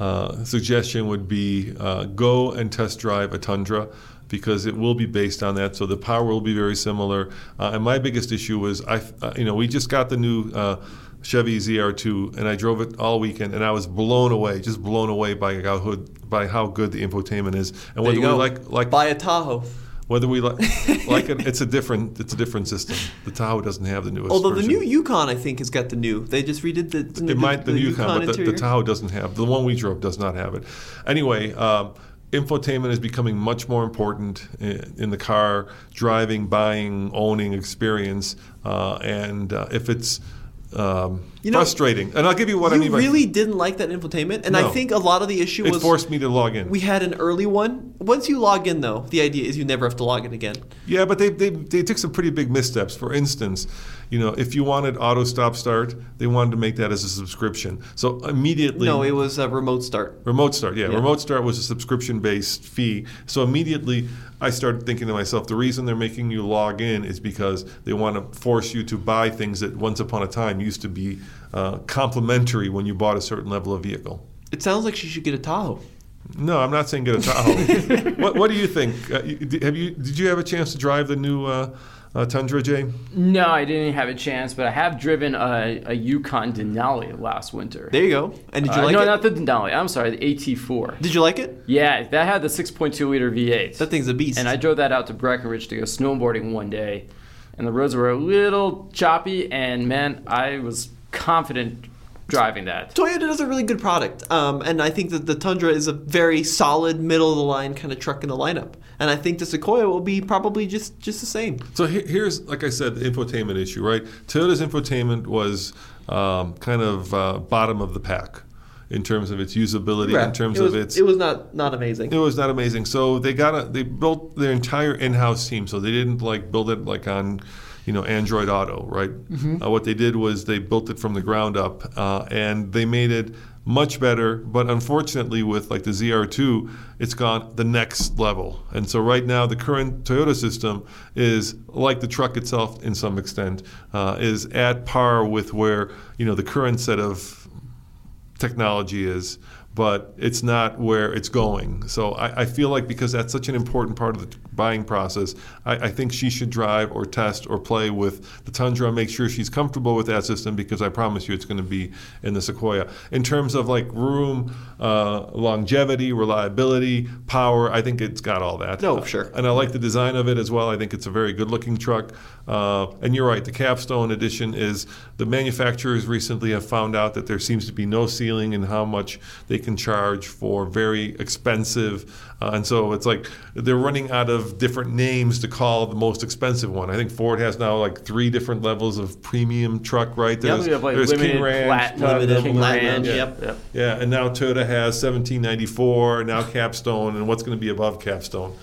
uh, suggestion would be uh, go and test drive a Tundra. because it will be based on that. So the power will be very similar. Uh, and my biggest issue was I, uh, you know, we just got the new. Uh, Chevy ZR2, and I drove it all weekend, and I was blown away, just blown away by how good, by how good the infotainment is, and whether you we like like Buy a Tahoe. Whether we like like it, it's a different it's a different system. The Tahoe doesn't have the newest. Although the new Yukon, I think, has got the new. They just redid the. the It might the, Yukon, but the, the. Tahoe doesn't have. The one we drove does not have it. Anyway, um, infotainment is becoming much more important in, in the car driving, buying, owning experience, uh, and uh, if it's um, You know- frustrating, and I'll give you what you I mean by really didn't like that infotainment, and I think a lot of the issue it was forced me to log in. we had an early one. Once you log in, though, the idea is you never have to log in again. Yeah, but they, they, they took some pretty big missteps. For instance, you know, if you wanted auto stop start, they wanted to make that as a subscription. So immediately, No, it was a remote start. remote start. Yeah, Yeah. remote start was a subscription based fee. So immediately, I started thinking to myself, the reason they're making you log in is because they want to force you to buy things that once upon a time used to be uh, complimentary when you bought a certain level of vehicle. It sounds like she should get a Tahoe. No, I'm not saying get a Tahoe. what, what do you think? Uh, did- have you did you have a chance to drive the new uh, uh, Tundra, Jay? No, I didn't have a chance, but I have driven a, a Yukon Denali last winter. There you go. And did you Uh, like no, it? not the Denali. I'm sorry, the AT4. Did you like it? Yeah, that had the 6.2 liter V8. That thing's a beast. And I drove that out to Breckenridge to go snowboarding one day, and the roads were a little choppy, and man, I was confident driving that. Toyota does a really good product, um, and I think that the Tundra is a very solid, middle of the line kind of truck in the lineup. And I think the Sequoia will be probably just just the same. So he- here's, like I said, the infotainment issue, right? Toyota's infotainment was um, kind of uh, bottom of the pack in terms of its usability, in terms it was, of its. it was not not amazing. It was not amazing. So they got a, they built their entire in-house team. So they didn't like build it like on, you know, Android Auto, right? Uh, what they did was they built it from the ground up, uh, and they made it much better. But unfortunately, with like the ZR2, it's gone the next level. And so right now, the current Toyota system is like the truck itself, in some extent, uh, is at par with where you know the current set of technology is, but it's not where it's going. So I, I feel like because that's such an important part of the buying process, I, I think she should drive or test or play with the Tundra, make sure she's comfortable with that system because I promise you it's going to be in the Sequoia. In terms of like room, uh, longevity, reliability, power, I think it's got all that. No, sure. And I like the design of it as well. I think it's a very good looking truck. Uh, and you're right, the capstone edition is the manufacturers recently have found out that there seems to be no ceiling in how much they can charge for very expensive. Uh, and so it's like they're running out of different names to call the most expensive one. I think Ford has now like three different levels of premium truck, right? Yeah, There's, we have like there's limited King Ranch, platinum, Limited King platinum, Ranch. yep. yep. yeah, and now Toyota has 1794, now Capstone, and what's going to be above Capstone?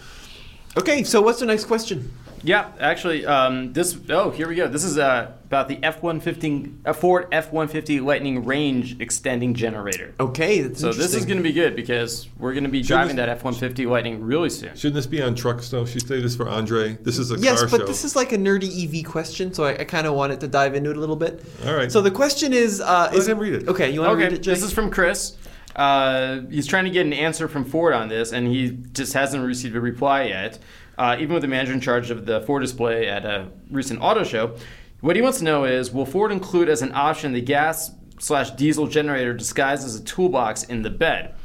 Okay, so what's the next question? Yeah, actually, um, this. Oh, here we go. This is uh, about the F-150 uh, Ford F-150 Lightning range extending generator. Okay, that's So this is going to be good because we're going to be driving that F-150 Lightning really soon. Shouldn't this be on trucks though? Should say this for Andre. This is a Yes, car but show. this is like a nerdy EV question, so I, I kind of wanted to dive into it a little bit. All right. So the question is, uh, Let is him read it. Okay, you want to Okay, read it, Jay? this is from Chris. Uh, he's trying to get an answer from Ford on this, and he just hasn't received a reply yet. Uh, even with the manager in charge of the Ford display at a recent auto show, what he wants to know is: Will Ford include as an option the gas slash diesel generator disguised as a toolbox in the bed?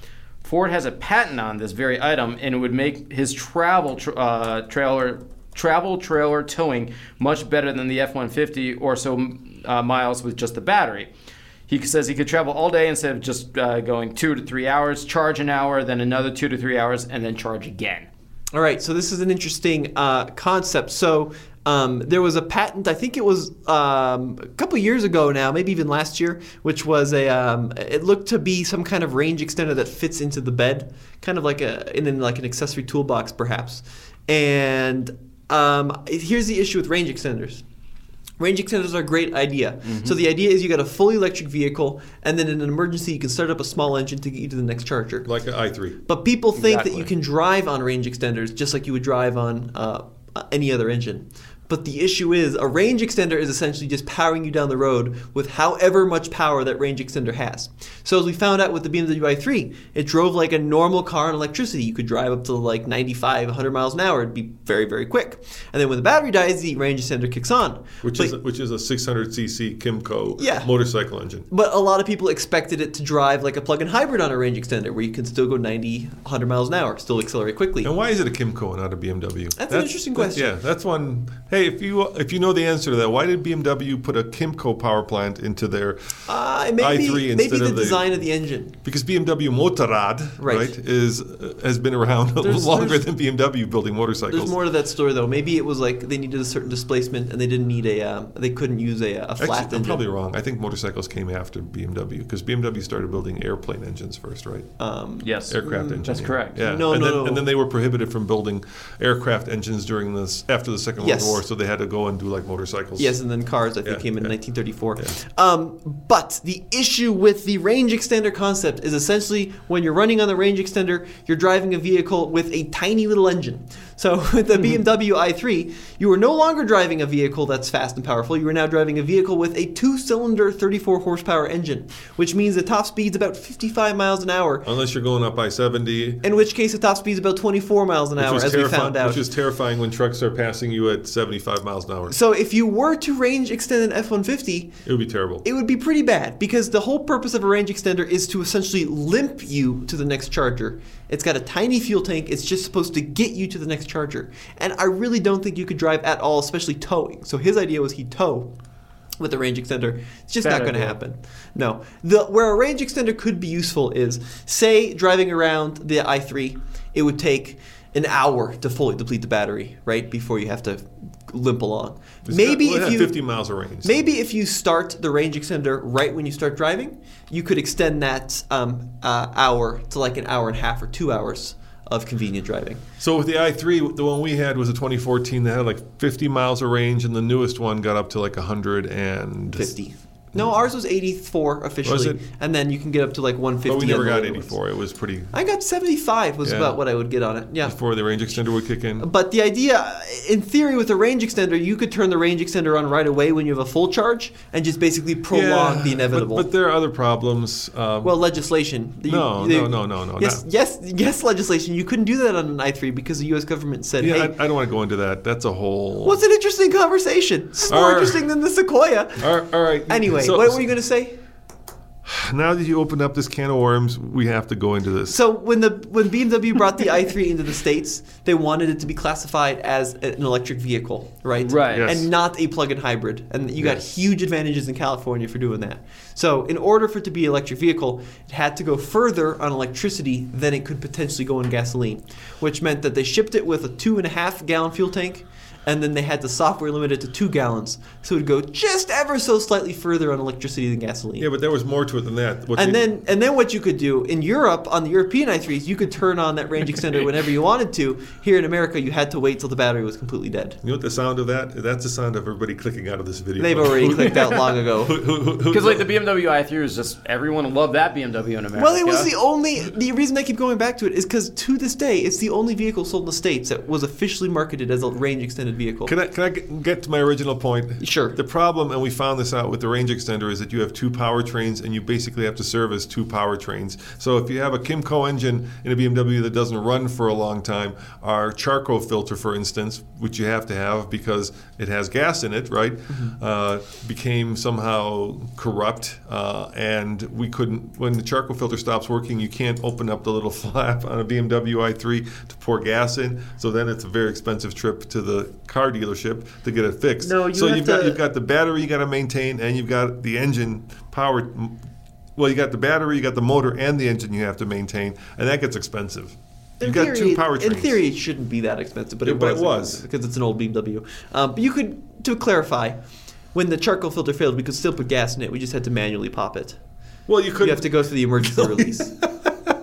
Ford has a patent on this very item, and it would make his travel tr- uh, trailer travel trailer towing much better than the F-150 or so uh, miles with just the battery. He says he could travel all day instead of just uh, going two to three hours, charge an hour, then another two to three hours, and then charge again. All right, so this is an interesting uh, concept. So um, there was a patent, I think it was um, a couple years ago now, maybe even last year, which was a. Um, it looked to be some kind of range extender that fits into the bed, kind of like a in, in like an accessory toolbox, perhaps. And um, here's the issue with range extenders. Range extenders are a great idea. So the idea is you got a fully electric vehicle, and then in an emergency you can start up a small engine to get you to the next charger. like an i3. But people think that you can drive on range extenders just like you would drive on uh, any other engine. But the issue is a range extender is essentially just powering you down the road with however much power that range extender has. So as we found out with the BMW i3, it drove like a normal car on electricity. You could drive up to like 95, 100 miles an hour. It'd be very, very quick. And then when the battery dies, the range extender kicks on. Which But- is which is a 600cc Kymco Yeah. motorcycle engine. But a lot of people expected it to drive like a plug-in hybrid on a range extender, where you can still go 90, 100 miles an hour, still accelerate quickly. And why is it a Kymco and not a BMW? That's an interesting question. Yeah, that's one. Hey, if you if you know the answer to that, why did BMW put a Kymco power plant into their Uh, maybe i3 maybe instead the of the design of the engine. because BMW Motorrad Right. right, is uh, has been around There's- longer there's- than BMW building motorcycles. There's more to that story though. Maybe it was like they needed a certain displacement and they didn't need a um, they couldn't use a, a flat Actually, I'm probably wrong. I think motorcycles came after BMW because BMW started building airplane engines first, right? um, Yes. aircraft engines. That's correct. Yeah. No, and no, then, no. And then they were prohibited from building aircraft engines during this after the Second Yes. World War, so they had to go and do like motorcycles. Yes, and then cars I think Yeah, came in yeah. 1934. Um, but the issue with the range extender concept is essentially when you're running on the range extender, you're driving a vehicle with a tiny little engine. So with the Mm-hmm. BMW i3, you are no longer driving a vehicle that's fast and powerful. You are now driving a vehicle with a two-cylinder 34 horsepower engine, which means the top speed's about 55 miles an hour. Unless you're going up I-70. In which case, the top speed's about 24 miles an hour, as we found out. which is terrifying when trucks are passing you at 75 miles an hour. so if you were to range extend an F-150, It would be terrible. it would be pretty bad because the whole purpose of a range extender is to essentially limp you to the next charger. It's got a tiny fuel tank. It's just supposed to get you to the next charger. And I really don't think you could drive at all, especially towing. So his idea was he'd tow with a range extender. It's just Bad not going to happen. No. The where a range extender could be useful is say driving around the i3, it would take an hour to fully deplete the battery, right? Before you have to limp along. It's Maybe got- well, if you 50 miles of range. Maybe if you start the range extender right when you start driving, you could extend that um, uh, hour to like an hour and a half or two hours of convenient driving. So with the i3, the one we had was a 2014 that had like 50 miles of range, and the newest one got up to like 150. 50. No, ours was 84 officially, it? and then you can get up to like 150. But we never got 84. It was pretty I got 75 was Yeah. about what I would get on it. Yeah. before the range extender would kick in. But the idea, in theory, with a range extender, you could turn the range extender on right away when you have a full charge and just basically prolong Yeah, the inevitable. But, but there are other problems. Um, Well, legislation. You- No, they- no, no, no, no, Yes, not- yes, yes. Legislation. You couldn't do that on an i3 because the U.S. government said, yeah, "Hey, I, I don't want to go into that. That's a whole. what's an interesting conversation? Is more Our- interesting than the Sequoia." all right. Anyway, so, what were you going to say? now that you opened up this can of worms, we have to go into this. So when the when BMW brought the i3 into the states, they wanted it to be classified as an electric vehicle, right? Right. Yes. And not a plug-in hybrid. And you got Yes. huge advantages in California for doing that. So in order for it to be an electric vehicle, it had to go further on electricity than it could potentially go on gasoline, which meant that they shipped it with a two and a half gallon fuel tank. And then they had the software limited to two gallons, so it would go just ever so slightly further on electricity than gasoline. yeah, but there was more to it than that. What And they- then, and then what you could do in Europe on the European i3s, you could turn on that range extender whenever you wanted to. Here in America, you had to wait till the battery was completely dead. you know what the sound of that? That's the sound of everybody clicking out of this video. They've already clicked out long ago. Because like the BMW i3 is just everyone loved that BMW in America. Well, it was the only. The reason I keep going back to it is because to this day, it's the only vehicle sold in the states that was officially marketed as a range extended vehicle. Can I, can I get get to my original point? Sure. The problem, and we found this out with the range extender, is that you have two powertrains and you basically have to service two powertrains. So if you have a Kymco engine in a BMW that doesn't run for a long time, our charcoal filter, for instance, which you have to have because it has gas in it, right, Mm-hmm. uh, became somehow corrupt. Uh, and we couldn't, when the charcoal filter stops working, you can't open up the little flap on a BMW i3 to pour gas in. So then it's a very expensive trip to the car dealership to get it fixed. No, you so have you've got you've got the battery you got to maintain, and you've got the engine power. Well, you got the battery, you got the motor, and the engine you have to maintain, and that gets expensive. In You've got theory, two powertrains. In theory, it shouldn't be that expensive, but Yeah, it but was. it was. because it's an old BMW. Um, but you could, to clarify, when the charcoal filter failed, we could still put gas in it. We just had to manually pop it. well, you could You have to go through the emergency release.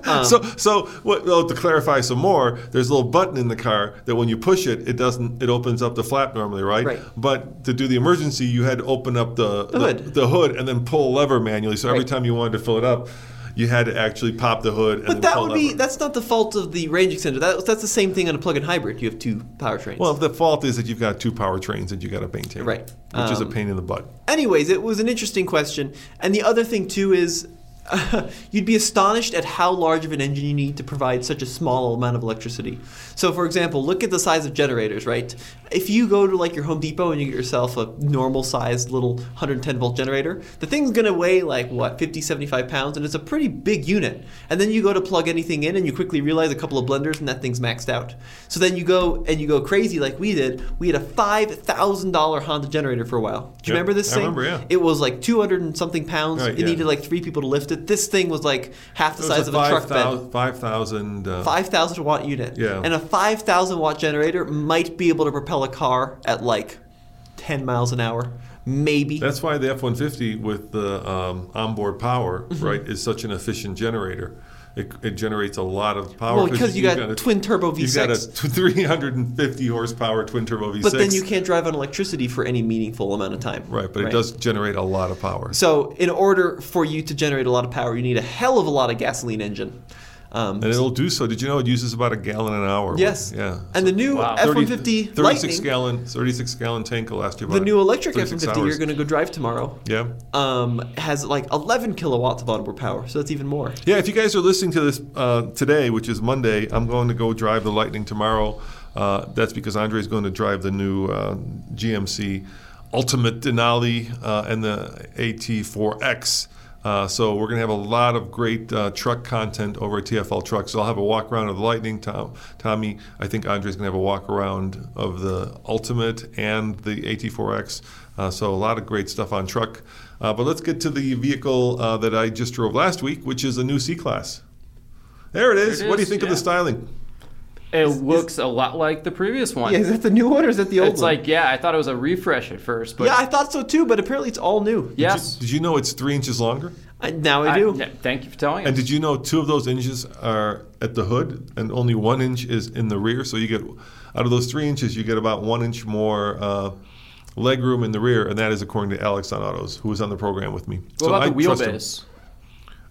Um, so, so what, well, to clarify some more, there's a little button in the car that when you push it, it doesn't, it opens up the flap normally, right? Right. But to do the emergency, you had to open up the, The hood. the hood and then pull a lever manually. So every Right. time you wanted to fill it up, you had to actually pop the hood. And But that would be that's not the fault of the range extender. That, that's the same thing on a plug-in hybrid. You have two powertrains. Well, the fault is that you've got two powertrains that you got to maintain, Right. Which is a Um, pain in the butt. anyways, it was an interesting question. And the other thing too is you'd be astonished at how large of an engine you need to provide such a small amount of electricity. So, for example, look at the size of generators, right? If you go to like your Home Depot and you get yourself a normal sized little 110 volt generator, the thing's gonna weigh like what 50, 75 pounds, and it's a pretty big unit. And then you go to plug anything in, and you quickly realize a couple of blenders, and that thing's maxed out. So then you go and you go crazy like we did. We had a five thousand dollar Honda generator for a while. Do you Yep, remember this I thing? remember, yeah. It was like 200 and something pounds. Right, it yeah. needed like three people to lift it. This thing was like half the size of a truck bed. 5,000. Uh, 5,000 watt unit. Yeah. And a 5,000 watt generator might be able to propel a car at like 10 miles an hour. Maybe. That's why the F 150 with the um, onboard power, Mm-hmm. right, is such an efficient generator. It, it generates a lot of power. Well, because you you've got a- twin turbo V6. You've got a V6. t- 350 horsepower twin turbo V6. but then you can't drive on electricity for any meaningful amount of time. Right, but it does generate a lot of power. So, in order for you to generate a lot of power, you need a hell of a lot of gasoline engine. Um, and it'll do so. Did you know it uses about a gallon an hour? yes. Yeah. And the new Wow. F 30 150 36 gallon, 36 gallon tank will last you about the new electric F 150 you're going to go drive tomorrow, Yeah. um, has like 11 kilowatts of onboard power. So that's even more. Yeah, if you guys are listening to this uh, today, which is Monday, I'm going to go drive the Lightning tomorrow. Uh, that's because Andre is going to drive the new uh, GMC Ultimate Denali uh, and the AT4X. Uh, so we're going to have a lot of great uh, truck content over at TFL Trucks. So I'll have a walk around of the Lightning. Tom, Tommy, I think Andre's going to have a walk around of the Ultimate and the AT4X. Uh, so a lot of great stuff on truck. Uh, but let's get to the vehicle uh, that I just drove last week, which is a new C Class. There it is. There it what do you is, think of the styling? It looks a lot like the previous one. Yeah, is that the new one or is that the old it's one? It's like, yeah, I thought it was a refresh at first, but yeah, I thought so too, but apparently it's all new. yes. Did you know it's three inches longer? I, now I do. yeah, thank you for telling me. And us. did you know two of those inches are at the hood and only one inch is in the rear? So you get, out of those three inches, you get about one inch more uh, leg room in the rear, and that is according to Alex on Autos, who was on the program with me. what So about I the trust him. wheelbase?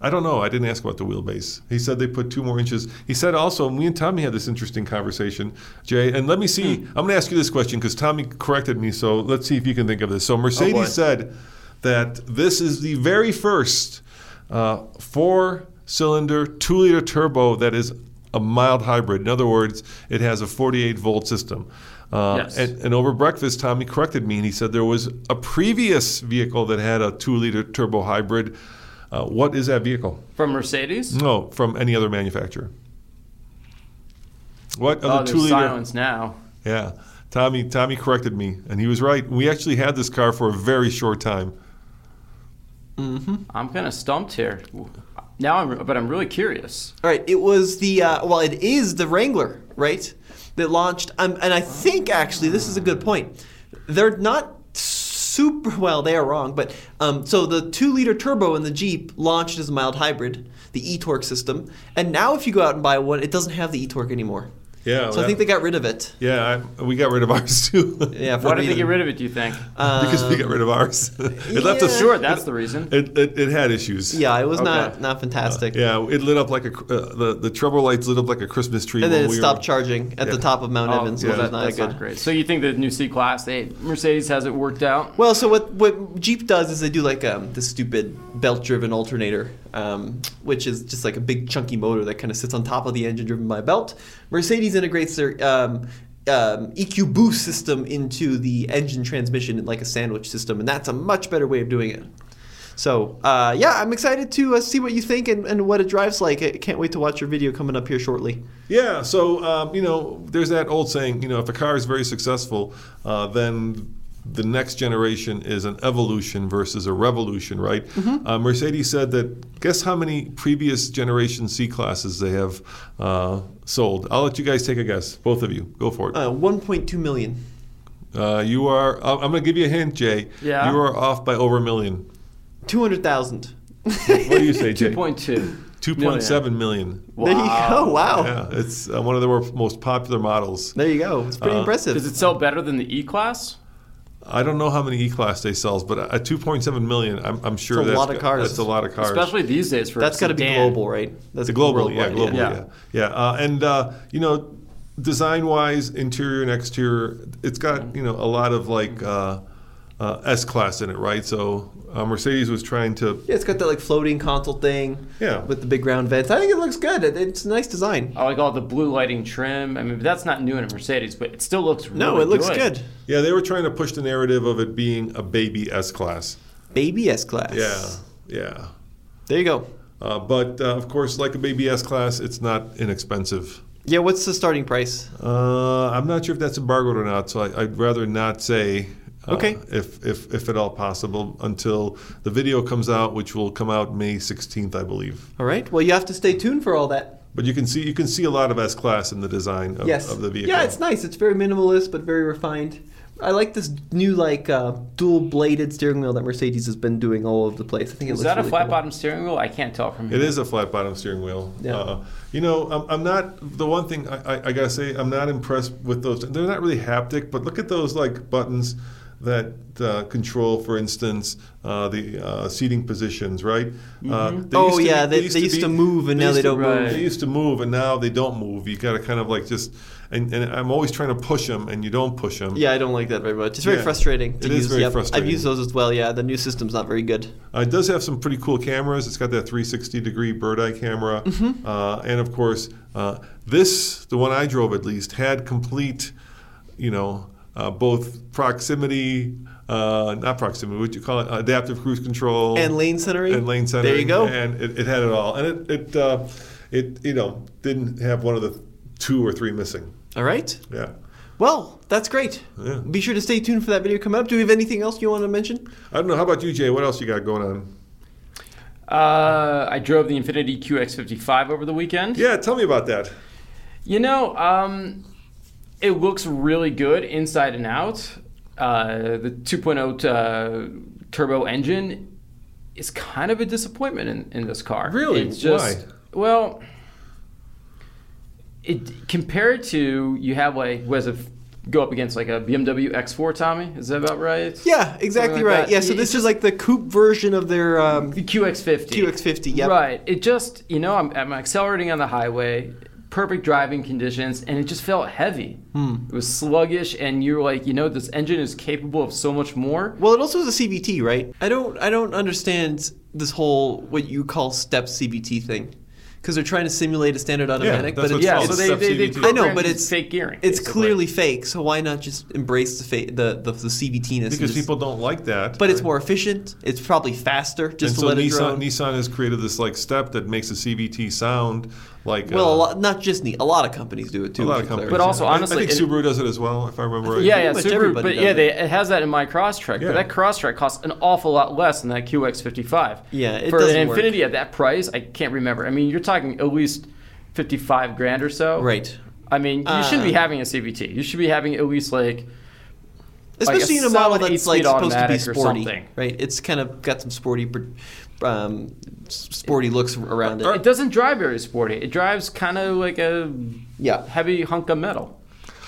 I don't know. I didn't ask about the wheelbase. He said they put two more inches. He said also, me and Tommy had this interesting conversation, Jay. And let me see. Hmm. I'm going to ask you this question because Tommy corrected me. So let's see if you can think of this. So Oh. Mercedes said that this is the very first uh, four-cylinder, two-liter turbo that is a mild hybrid. In other words, it has a 48-volt system. Uh, Yes. and, and over breakfast, Tommy corrected me, and he said there was a previous vehicle that had a two-liter turbo hybrid. Uh, what is that vehicle? From Mercedes? No, from any other manufacturer. What Oh, other there's two liter? silence now. Yeah, Tommy. Tommy corrected me, and he was right. We actually had this car for a very short time. I'm kind of stumped here. Now I'm, but I'm really curious. All right, it was the uh, well, it is the Wrangler, right? That launched, um, and I think actually this is a good point. They're not super well. They are wrong, but um, so the two-liter turbo in the Jeep launched as a mild hybrid, the e-torque system, and now if you go out and buy one, it doesn't have the e-torque anymore. Yeah, So I think they got rid of it. Yeah, I, we got rid of ours too. Yeah, Why did they reason. get rid of it, do you think? because we got rid of ours. it left us yeah. sure, that's the reason. It, it, it had issues. Yeah, it was Okay. not not fantastic. Yeah, it lit up like a uh, the the trouble lights lit up like a Christmas tree. And then it we stopped were, charging at the top of Mount Oh, Evans, yeah, which that- is not that's good. not great. So you think the new C class, they Mercedes has it worked out? Well, so what what Jeep does is they do like um, this stupid belt-driven alternator, um, which is just like a big chunky motor that kind of sits on top of the engine driven by a belt. Mercedes integrates their um, um, EQ boost system into the engine transmission like a sandwich system, and that's a much better way of doing it. So uh, yeah, I'm excited to uh, see what you think and, and what it drives like. I can't wait to watch your video coming up here shortly. Yeah, so um, you know, there's that old saying, you know, if a car is very successful, uh, then the next generation is an evolution versus a revolution, right? Uh, Mercedes said that. Guess how many previous generation C classes they have uh, sold? I'll let you guys take a guess. Both of you, go for it. Uh, 1.2 million. Uh, you are. uh, I'm going to give you a hint, Jay. Yeah. You are off by over a million. 200,000. What do you say, Jay? 2.2. 2.7 million. There you go. Wow. Yeah, it's uh, one of the more, most popular models. There you go. It's pretty Uh, impressive. Does it sell better than the E class? I don't know how many E-Class they sells, but at 2.7 million, I'm, I'm sure that's a that's lot of cars. That's a lot of cars. Especially these days for That's got to be global, right? That's The global, yeah, worldwide, globally, yeah, Yeah. yeah. Uh, and uh, you know, design-wise, interior and exterior, it's got you know a lot of like uh, uh, S-Class in it, right? So uh, Mercedes was trying to, Yeah, it's got that like floating console thing. Yeah. With the big round vents. I think it looks good. It, it's a nice design. I like all the blue lighting trim. I mean, that's not new in a Mercedes, but it still looks really No, it looks good. yeah, they were trying to push the narrative of it being a baby S-Class. Baby S class. Yeah, yeah. There you go. Uh, but uh, of course, like a baby S-Class, it's not inexpensive. Yeah, what's the starting price? Uh, I'm not sure if that's embargoed or not, so I, I'd rather not say. Uh, Okay. If, if if at all possible, until the video comes out, which will come out May 16th, I believe. All right. Well, you have to stay tuned for all that. But you can see you can see a lot of S class in the design of, yes. of the vehicle. Yeah, it's nice. It's very minimalist but very refined. I like this new like uh, dual bladed steering wheel that Mercedes has been doing all over the place. I think it Is looks that a flat cool. bottom steering wheel? I can't tell from here. It is a flat bottom steering wheel. Yeah. Uh, you know, I'm, I'm not the one thing I, I, I gotta say I'm not impressed with those. They're not really haptic, but look at those like buttons that uh, control, for instance, uh, the uh, seating positions, right? Uh, they Oh, used to yeah, be- they- they used to move and now used they don't move. They used to move and now they don't move. You got to kind of like just, and, and I'm always trying to push them, and you don't push them. Yeah, I don't like that very much. It's very Yeah. frustrating to It use. is very Yep. frustrating. I've used those as well. Yeah, the new system's not very good. Uh, it does have some pretty cool cameras. It's got that 360 degree bird eye camera. Mm-hmm. Uh, and of course, uh, this, the one I drove at least, had complete, you know, uh, both proximity, uh, not proximity, what do you call it? Adaptive cruise control. And lane centering. And lane centering. There you go. And it, it had it all. And it, it, uh, it, you know, didn't have one of the two or three missing. All right. Yeah. Well, that's great. Yeah. Be sure to stay tuned for that video coming up. Do we have anything else you want to mention? I don't know. How about you, Jay? What else you got going on? Uh, I drove the Infiniti QX55 over the weekend. Yeah, tell me about that. You know, um, it looks really good inside and out. Uh, the 2.0 uh, turbo engine is kind of a disappointment in, in this car. Really? It's just, Why? Well, it compared to you have like was it go up against like a BMW X4, Tommy? Is that about right? Yeah, exactly like right. that. Yeah, so this is like the coupe version of their. Um, The QX50. QX50, yep. Right. It just, you know, I'm, I'm accelerating on the highway, perfect driving conditions, and it just felt heavy. Hmm. It was sluggish, and you're like, you know, this engine is capable of so much more. well, it also is a CVT, right? I don't. I don't understand this whole what you call step CVT thing, because they're trying to simulate a standard automatic, that's but what's it's, Yeah, so it's, they, they, they I know, but it's fake gearing. it's basically. clearly fake. So why not just embrace the fa- the the, the CVT-ness? Because just- people don't like that. But it's more efficient. It's probably faster. Just and to so let it Nissan, drone. Nissan has created this like step that makes a CVT sound like Well, uh, a lot, not just me. A lot of companies do it too. a lot of companies. But also, yeah. I- honestly, I, think Subaru does it as well, if I remember right. Yeah, Pretty yeah, Subaru, everybody but yeah, it. they, it has that in my Crosstrek. Yeah. But that Crosstrek costs an awful lot less than that QX55. Yeah, it for doesn't an work. Infiniti at that price, I can't remember. I mean, you're talking at least fifty-five grand or so. Right. I mean, you shouldn't be Uh, having a CVT. You should be having at least like especially like a in a model that's like supposed to be sporty, right? It's kind of got some sporty, pr- um, sporty looks around it it. doesn't drive very sporty. It drives kind of like a Yeah. heavy hunk of metal.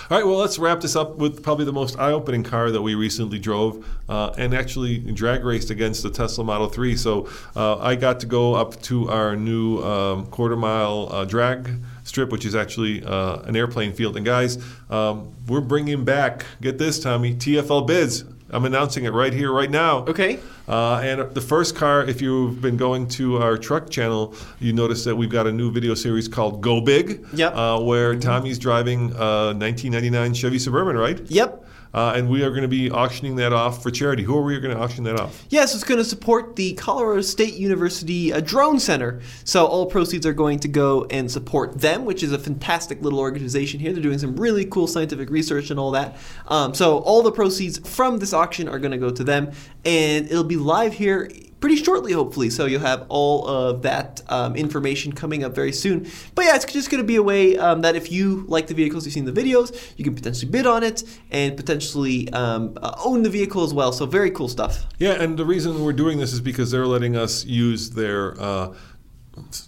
All right, well, let's wrap this up with probably the most eye-opening car that we recently drove, uh, and actually drag raced against the Tesla Model 3. So uh, I got to go up to our new um, quarter-mile uh, drag strip, which is actually uh, an airplane field. And guys, um, we're bringing back. Get this, Tommy, TFL bids. I'm announcing it right here, right now. Okay. Uh, and the first car, if you've been going to our truck channel, you notice that we've got a new video series called Go Big. Yep. Uh, where Tommy's driving a 1999 Chevy Suburban, right? Yep. Uh, and we are going to be auctioning that off for charity. Who are we going to auction that off? Yes, it's going to support the Colorado State University uh, Drone Center. So all proceeds are going to go and support them, which is a fantastic little organization here. They're doing some really cool scientific research and all that. Um, so all the proceeds from this auction are going to go to them, and it'll be live here pretty shortly, hopefully. So you'll have all of that um, information coming up very soon. But yeah, it's just going to be a way um, that if you like the vehicles, you've seen the videos, you can potentially bid on it and potentially um, uh, own the vehicle as well. So very cool stuff. Yeah, and the reason we're doing this is because they're letting us use their uh,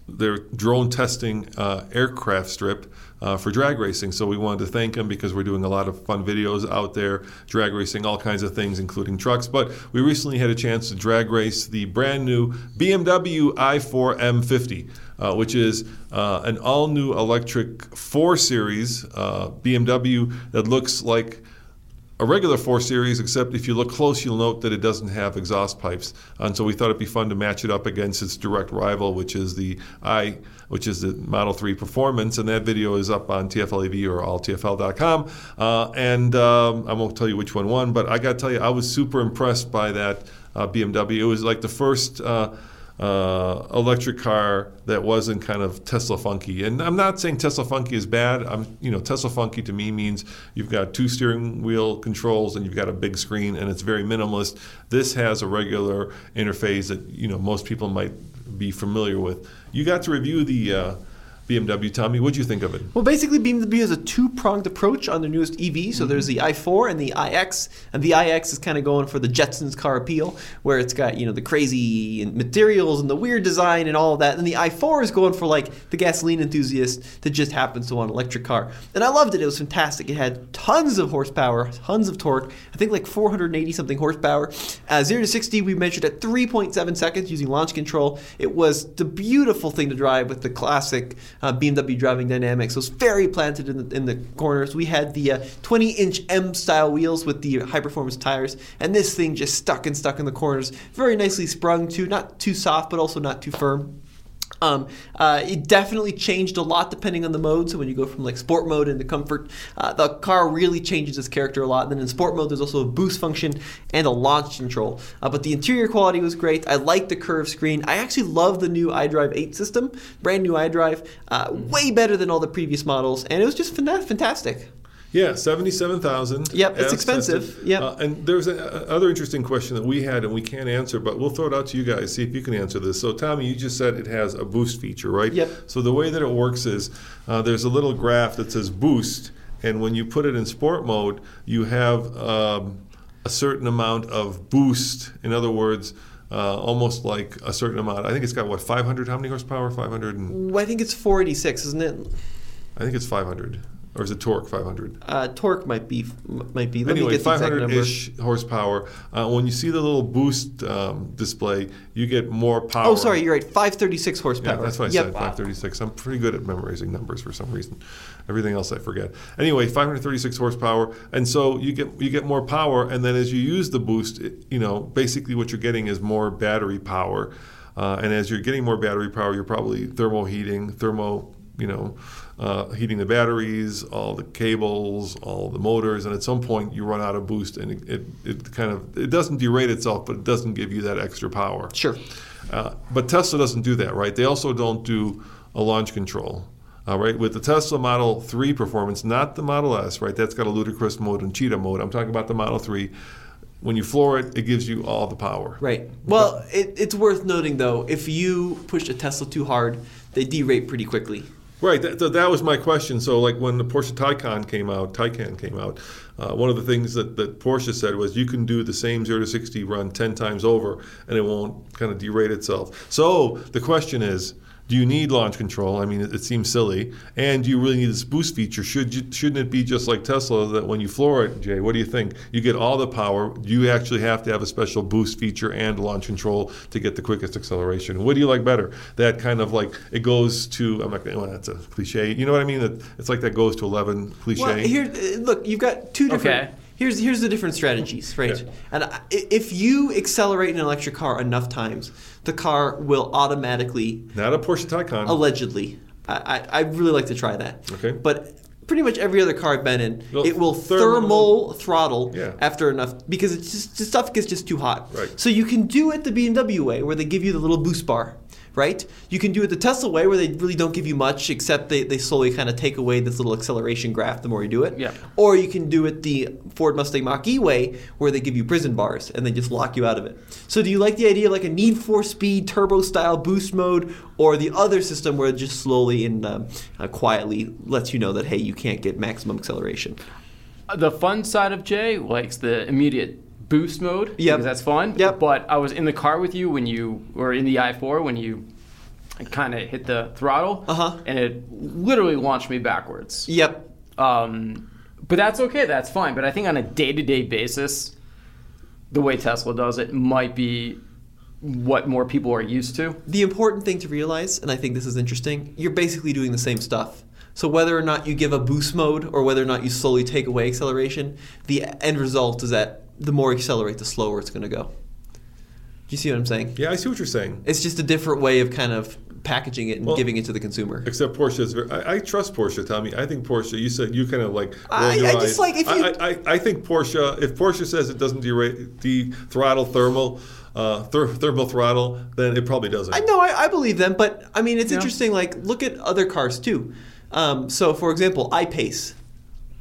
their drone testing uh, aircraft strip uh, for drag racing. So we wanted to thank them because we're doing a lot of fun videos out there, drag racing, all kinds of things, including trucks. But we recently had a chance to drag race the brand new BMW i4 M50. Uh, which is uh, an all new electric 4 Series uh, BMW that looks like a regular 4 Series, except if you look close, you'll note that it doesn't have exhaust pipes. And so we thought it'd be fun to match it up against its direct rival, which is the i, which is the Model 3 Performance. And that video is up on TFLAV or alltfl.com. Uh, and um, I won't tell you which one won, but I got to tell you, I was super impressed by that uh, BMW. It was like the first. Uh, uh, electric car that wasn't kind of Tesla funky. And I'm not saying Tesla funky is bad. I'm, you know, Tesla funky to me means you've got two steering wheel controls and you've got a big screen and it's very minimalist. This has a regular interface that you know most people might be familiar with. You got to review the. Uh, BMW. Tommy, what do you think of it? Well, basically, BMW has a two-pronged approach on their newest EV. So there's the i4 and the iX, and the iX is kind of going for the Jetsons car appeal, where it's got you know the crazy materials and the weird design and all of that. And the i4 is going for like the gasoline enthusiast that just happens to want an electric car. And I loved it. It was fantastic. It had tons of horsepower, tons of torque. I think like 480 something horsepower. Uh, zero to 60, we measured at 3.7 seconds using launch control. It was the beautiful thing to drive with the classic uh, BMW driving dynamics. It was very planted in the, in the corners. We had the uh, 20 inch M style wheels with the high performance tires, and this thing just stuck and stuck in the corners. Very nicely sprung too, not too soft, but also not too firm. Um, uh, it definitely changed a lot depending on the mode. So when you go from like sport mode into comfort, uh, the car really changes its character a lot. And then in sport mode, there's also a boost function and a launch control. Uh, but the interior quality was great. I like the curved screen. I actually love the new iDrive 8 system, brand new iDrive, uh, way better than all the previous models, and it was just fantastic. Yeah, seventy-seven thousand. Yep, it's expensive. Yeah, uh, and there's another interesting question that we had and we can't answer, but we'll throw it out to you guys. See if you can answer this. So, Tommy, you just said it has a boost feature, right? Yep. So the way that it works is uh, there's a little graph that says boost, and when you put it in sport mode, you have um, a certain amount of boost. In other words. Uh, almost like a certain amount. I think it's got what 500. How many horsepower? 500. And, well, I think it's 486, isn't it? I think it's 500 or is it torque 500? Uh, torque might be might be. Let anyway, 500-ish horsepower. Uh, when you see the little boost um, display, you get more power. Oh, sorry, you're right. 536 horsepower. Yeah, that's what I yep. said. 536. I'm pretty good at memorizing numbers for some reason. Everything else I forget. Anyway, 536 horsepower, and so you get you get more power, and then as you use the boost, it, you know, basically what you're getting is more battery power. Uh, and as you're getting more battery power, you're probably thermal heating, thermo, you know, uh, heating the batteries, all the cables, all the motors, and at some point you run out of boost, and it, it, it kind of it doesn't derate itself, but it doesn't give you that extra power. Sure. Uh, but Tesla doesn't do that, right? They also don't do a launch control. All right, with the Tesla Model 3 performance, not the Model S, right? That's got a ludicrous mode and cheetah mode. I'm talking about the Model 3 when you floor it, it gives you all the power. Right. Well, it, it's worth noting though, if you push a Tesla too hard, they derate pretty quickly. Right. That, that was my question. So, like when the Porsche Taycan came out, Taycan came out, uh, one of the things that, that Porsche said was you can do the same 0 to 60 run 10 times over and it won't kind of derate itself. So, the question is do you need launch control? I mean, it, it, seems silly. And do you really need this boost feature? Should you, shouldn't it be just like Tesla that when you floor it, Jay? What do you think? You get all the power. Do you actually have to have a special boost feature and launch control to get the quickest acceleration? What do you like better? That kind of like it goes to. I'm not. Well, that's a cliche. You know what I mean? It's like that goes to 11 cliche. Well, here, look, you've got two different. Okay here's here's the different strategies, right? Yeah. And if you accelerate an electric car enough times, the car will automatically not a Porsche Taycan allegedly. I, I really like to try that. Okay, but pretty much every other car I've been in, well, it will thermal, thermal throttle yeah. after enough because it's just the stuff gets just too hot. Right. So you can do it the BMW way, where they give you the little boost bar right? You can do it the Tesla way where they really don't give you much except they, they slowly kind of take away this little acceleration graph the more you do it. Yeah. Or you can do it the Ford Mustang Mach E way where they give you prison bars and they just lock you out of it. So do you like the idea of like a Need for Speed turbo style boost mode or the other system where it just slowly and uh, uh, quietly lets you know that hey you can't get maximum acceleration? The fun side of Jay likes the immediate boost mode Yeah, because that's fun. Yep. But I was in the car with you when you were in the i4 when you kind of hit the throttle, Uh-huh. and it literally launched me backwards. Yep. Um, but that's okay. That's fine. But I think on a day-to-day basis, the way Tesla does it might be what more people are used to. The important thing to realize, and I think this is interesting, you're basically doing the same stuff. So whether or not you give a boost mode or whether or not you slowly take away acceleration, the end result is that the more you accelerate, the slower it's going to go. Do you see what I'm saying? Yeah, I see what you're saying. It's just a different way of kind of packaging it and Well, giving it to the consumer. Except Porsche is very. I, I trust Porsche, Tommy. I think Porsche. You said you kind of like. I- your I just eyes. like if you- I, I, I think Porsche. If Porsche says it doesn't derate the throttle thermal, uh, ther- thermal throttle, then it probably doesn't. I know, I, I believe them, but I mean, it's Yeah. interesting. Like, look at other cars too. Um, so, for example, iPace,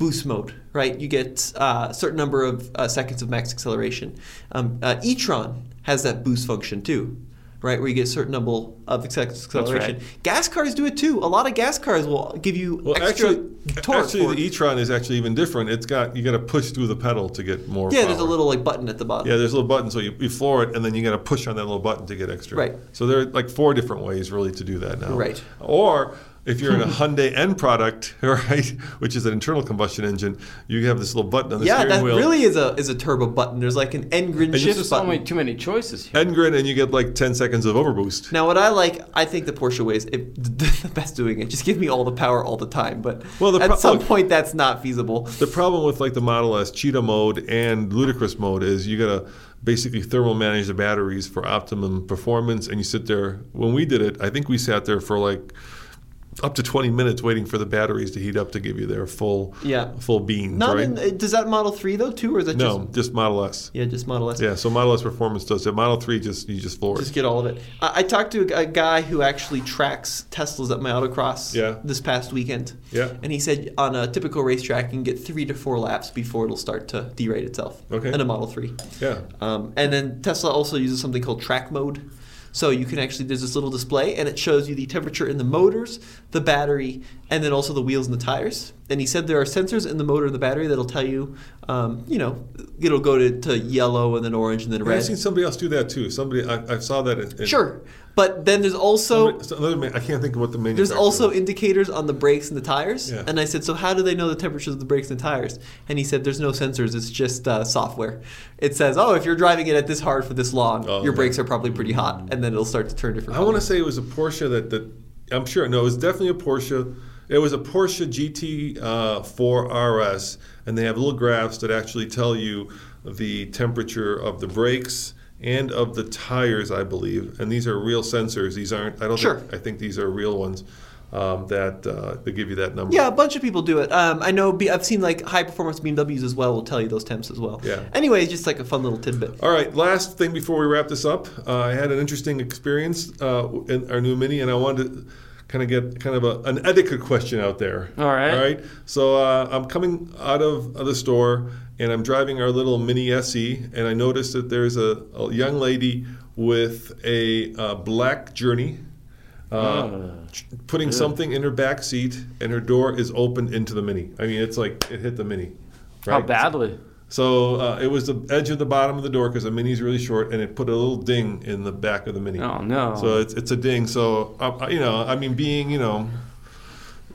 boost mode, right? You get uh, a certain number of uh, seconds of max acceleration. Um, uh, e-tron has that boost function too, right? Where you get a certain number of acc- acceleration. right. Gas cars do it too. A lot of gas cars will give you Well, extra actually, torque. actually, the e-tron is actually even different. It's got you got to push through the pedal to get more. yeah, there's a little like button at the bottom. Yeah, there's a little button, so you, you floor it, and then you got to push on that little button to get extra. Right. So there are like four different ways really to do that now. Right. Or if you're in a Hyundai N product, right, which is an internal combustion engine, you have this little button on the yeah, steering that wheel. really is a is a turbo button. There's like an N Grin this shift There's button. only too many choices here. N Grin, and you get like 10 seconds of overboost. Now, what I like, I think the Porsche way is it, the best doing it. Just give me all the power all the time. But Well, the at some look- point, that's not feasible. The problem with like the Model S cheetah mode and ludicrous mode is you gotta basically thermal manage the batteries for optimum performance, and you sit there. When we did it, I think we sat there for like up to 20 minutes waiting for the batteries to heat up to give you their full Yeah. full beans. Not right? in, uh, does that Model Three though too, or is that no, just just Model S. yeah, just Model S? Yeah, so Model S performance does it. Model 3 just you just floor it. Just get all of it. I, I talked to a, a guy who actually tracks Teslas at my autocross Yeah. this past weekend. Yeah. And he said on a typical racetrack, you can get three to four laps before it'll start to derate itself. Okay. In a Model 3. Yeah. Um, and then Tesla also uses something called track mode. So you can actually there's this little display and it shows you the temperature in the motors, the battery, and then also the wheels and the tires. And he said there are sensors in the motor and the battery that'll tell you, um, you know, it'll go to, to yellow and then orange and then red. I've seen somebody else do that too. Somebody I, I saw that. Sure, but then there's also so another I can't think of what the manufacturer. there's also was. indicators on the brakes and the tires. Yeah. And I said, so how do they know the temperatures of the brakes and tires? And he said, there's no sensors. It's just uh, software. It says, oh, if you're driving it at this hard for this long, Oh, your brakes are probably pretty hot, and then it'll start to turn different. I want to say it was a Porsche that, that I'm sure. No, it was definitely a Porsche. It was a Porsche GT uh, 4 RS, and they have little graphs that actually tell you the temperature of the brakes and of the tires, I believe. And these are real sensors. These aren't. I don't. Sure. Think, I think these are real ones um, that uh, they give you that number. Yeah, a bunch of people do it. Um, I know. B- I've seen like high performance BMWs as well will tell you those temps as well. Yeah. Anyway, just like a fun little tidbit. All right, last thing before we wrap this up, uh, I had an interesting experience uh, in our new Mini, and I wanted to kind of get kind of a, an etiquette question out there. All right. All right. So uh, I'm coming out of, of the store, and I'm driving our little Mini SE, and I noticed that there's a, a young lady with a uh, black Journey. Uh, ch- putting something in her back seat, and her door is open into the Mini. I mean, it's like it hit the Mini. How badly? So uh, it was the edge of the bottom of the door because the Mini's really short, and it put a little ding in the back of the Mini. Oh no. So it's it's a ding. So uh, you know, I mean, being you know,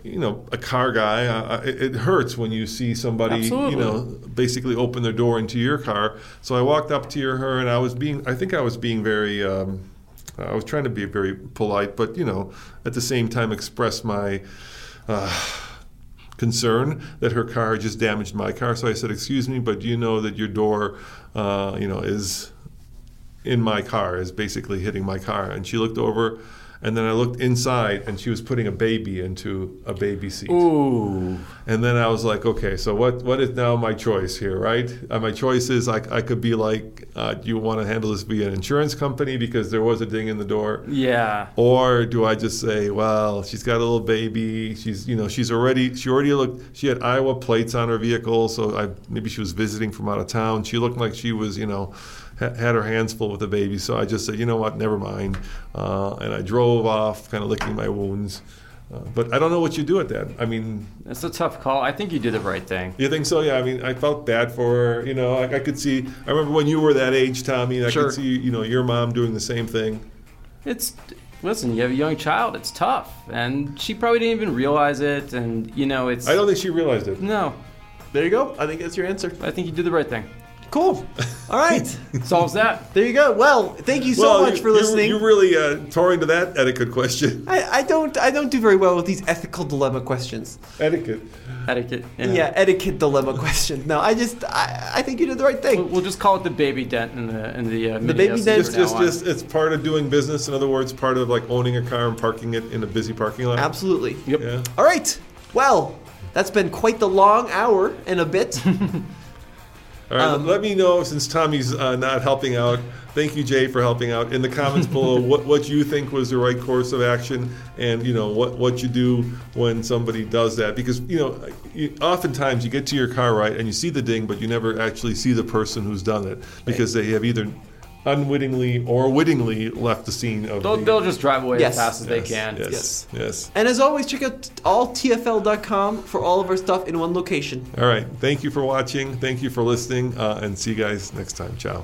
you know, a car guy, uh, it, it hurts when you see somebody Absolutely. you know basically open their door into your car. So I walked up to her, and I was being, I think I was being very. Um, I was trying to be very polite, but you know, at the same time express my. Uh, concern that her car just damaged my car. So I said, "Excuse me, but do you know that your door, uh, you know, is in my car, is basically hitting my car?" And she looked over, and then I looked inside, and she was putting a baby into a baby seat. Ooh. And then I was like, okay, so what, what is now my choice here, right? Uh, my choice is I, I could be like, uh, do you want to handle this via an insurance company because there was a ding in the door? Yeah. Or do I just say, well, she's got a little baby. She's, you know, she's already, she already looked, she had Iowa plates on her vehicle. So I, maybe she was visiting from out of town. She looked like she was, you know, ha- had her hands full with the baby. So I just said, you know what, never mind. Uh, and I drove off, kind of licking my wounds. Uh, but I don't know what you do at that. I mean, That's a tough call. I think you did the right thing. you think so? Yeah. I mean, I felt bad for her. You know, I, I could see. I remember when you were that age, Tommy. I Sure. could see, you know, your mom doing the same thing. It's listen, you have a young child. It's tough, and she probably didn't even realize it. And you know, it's I don't think she realized it. no. There you go. I think that's your answer. I think you did the right thing. Cool. All right. Solves that. there you go. Well, thank you so well, much you- for listening. You're really uh, touring to that etiquette question. I, I don't I don't do very well with these ethical dilemma questions. etiquette. Etiquette. Yeah, etiquette dilemma questions. No, I just I, I think you did the right We'll, thing. we'll just call it the baby dent in the in the uh, The baby dent. Just, from just, just, it's part of doing business. In other words, part of like owning a car and parking it in a busy parking lot. Absolutely. Yep. Yeah. All right. Well, that's been quite the long hour and a bit. All right. Um, let me know since Tommy's uh, not helping out. Thank you, Jay, for helping out. In the comments below, what, what you think was the right course of action, and you know what what you do when somebody does that. Because you know, you, oftentimes you get to your car right and you see the ding, but you never actually see the person who's done it because they have either unwittingly or wittingly left the scene of They'll, the. they'll just drive away Yes. as fast as they Yes, can. Yes. Yes. Yes. and as always, check out alltfl.com for all of our stuff in one location. All right. Thank you for watching. Thank you for listening, uh, and see you guys next time. Ciao.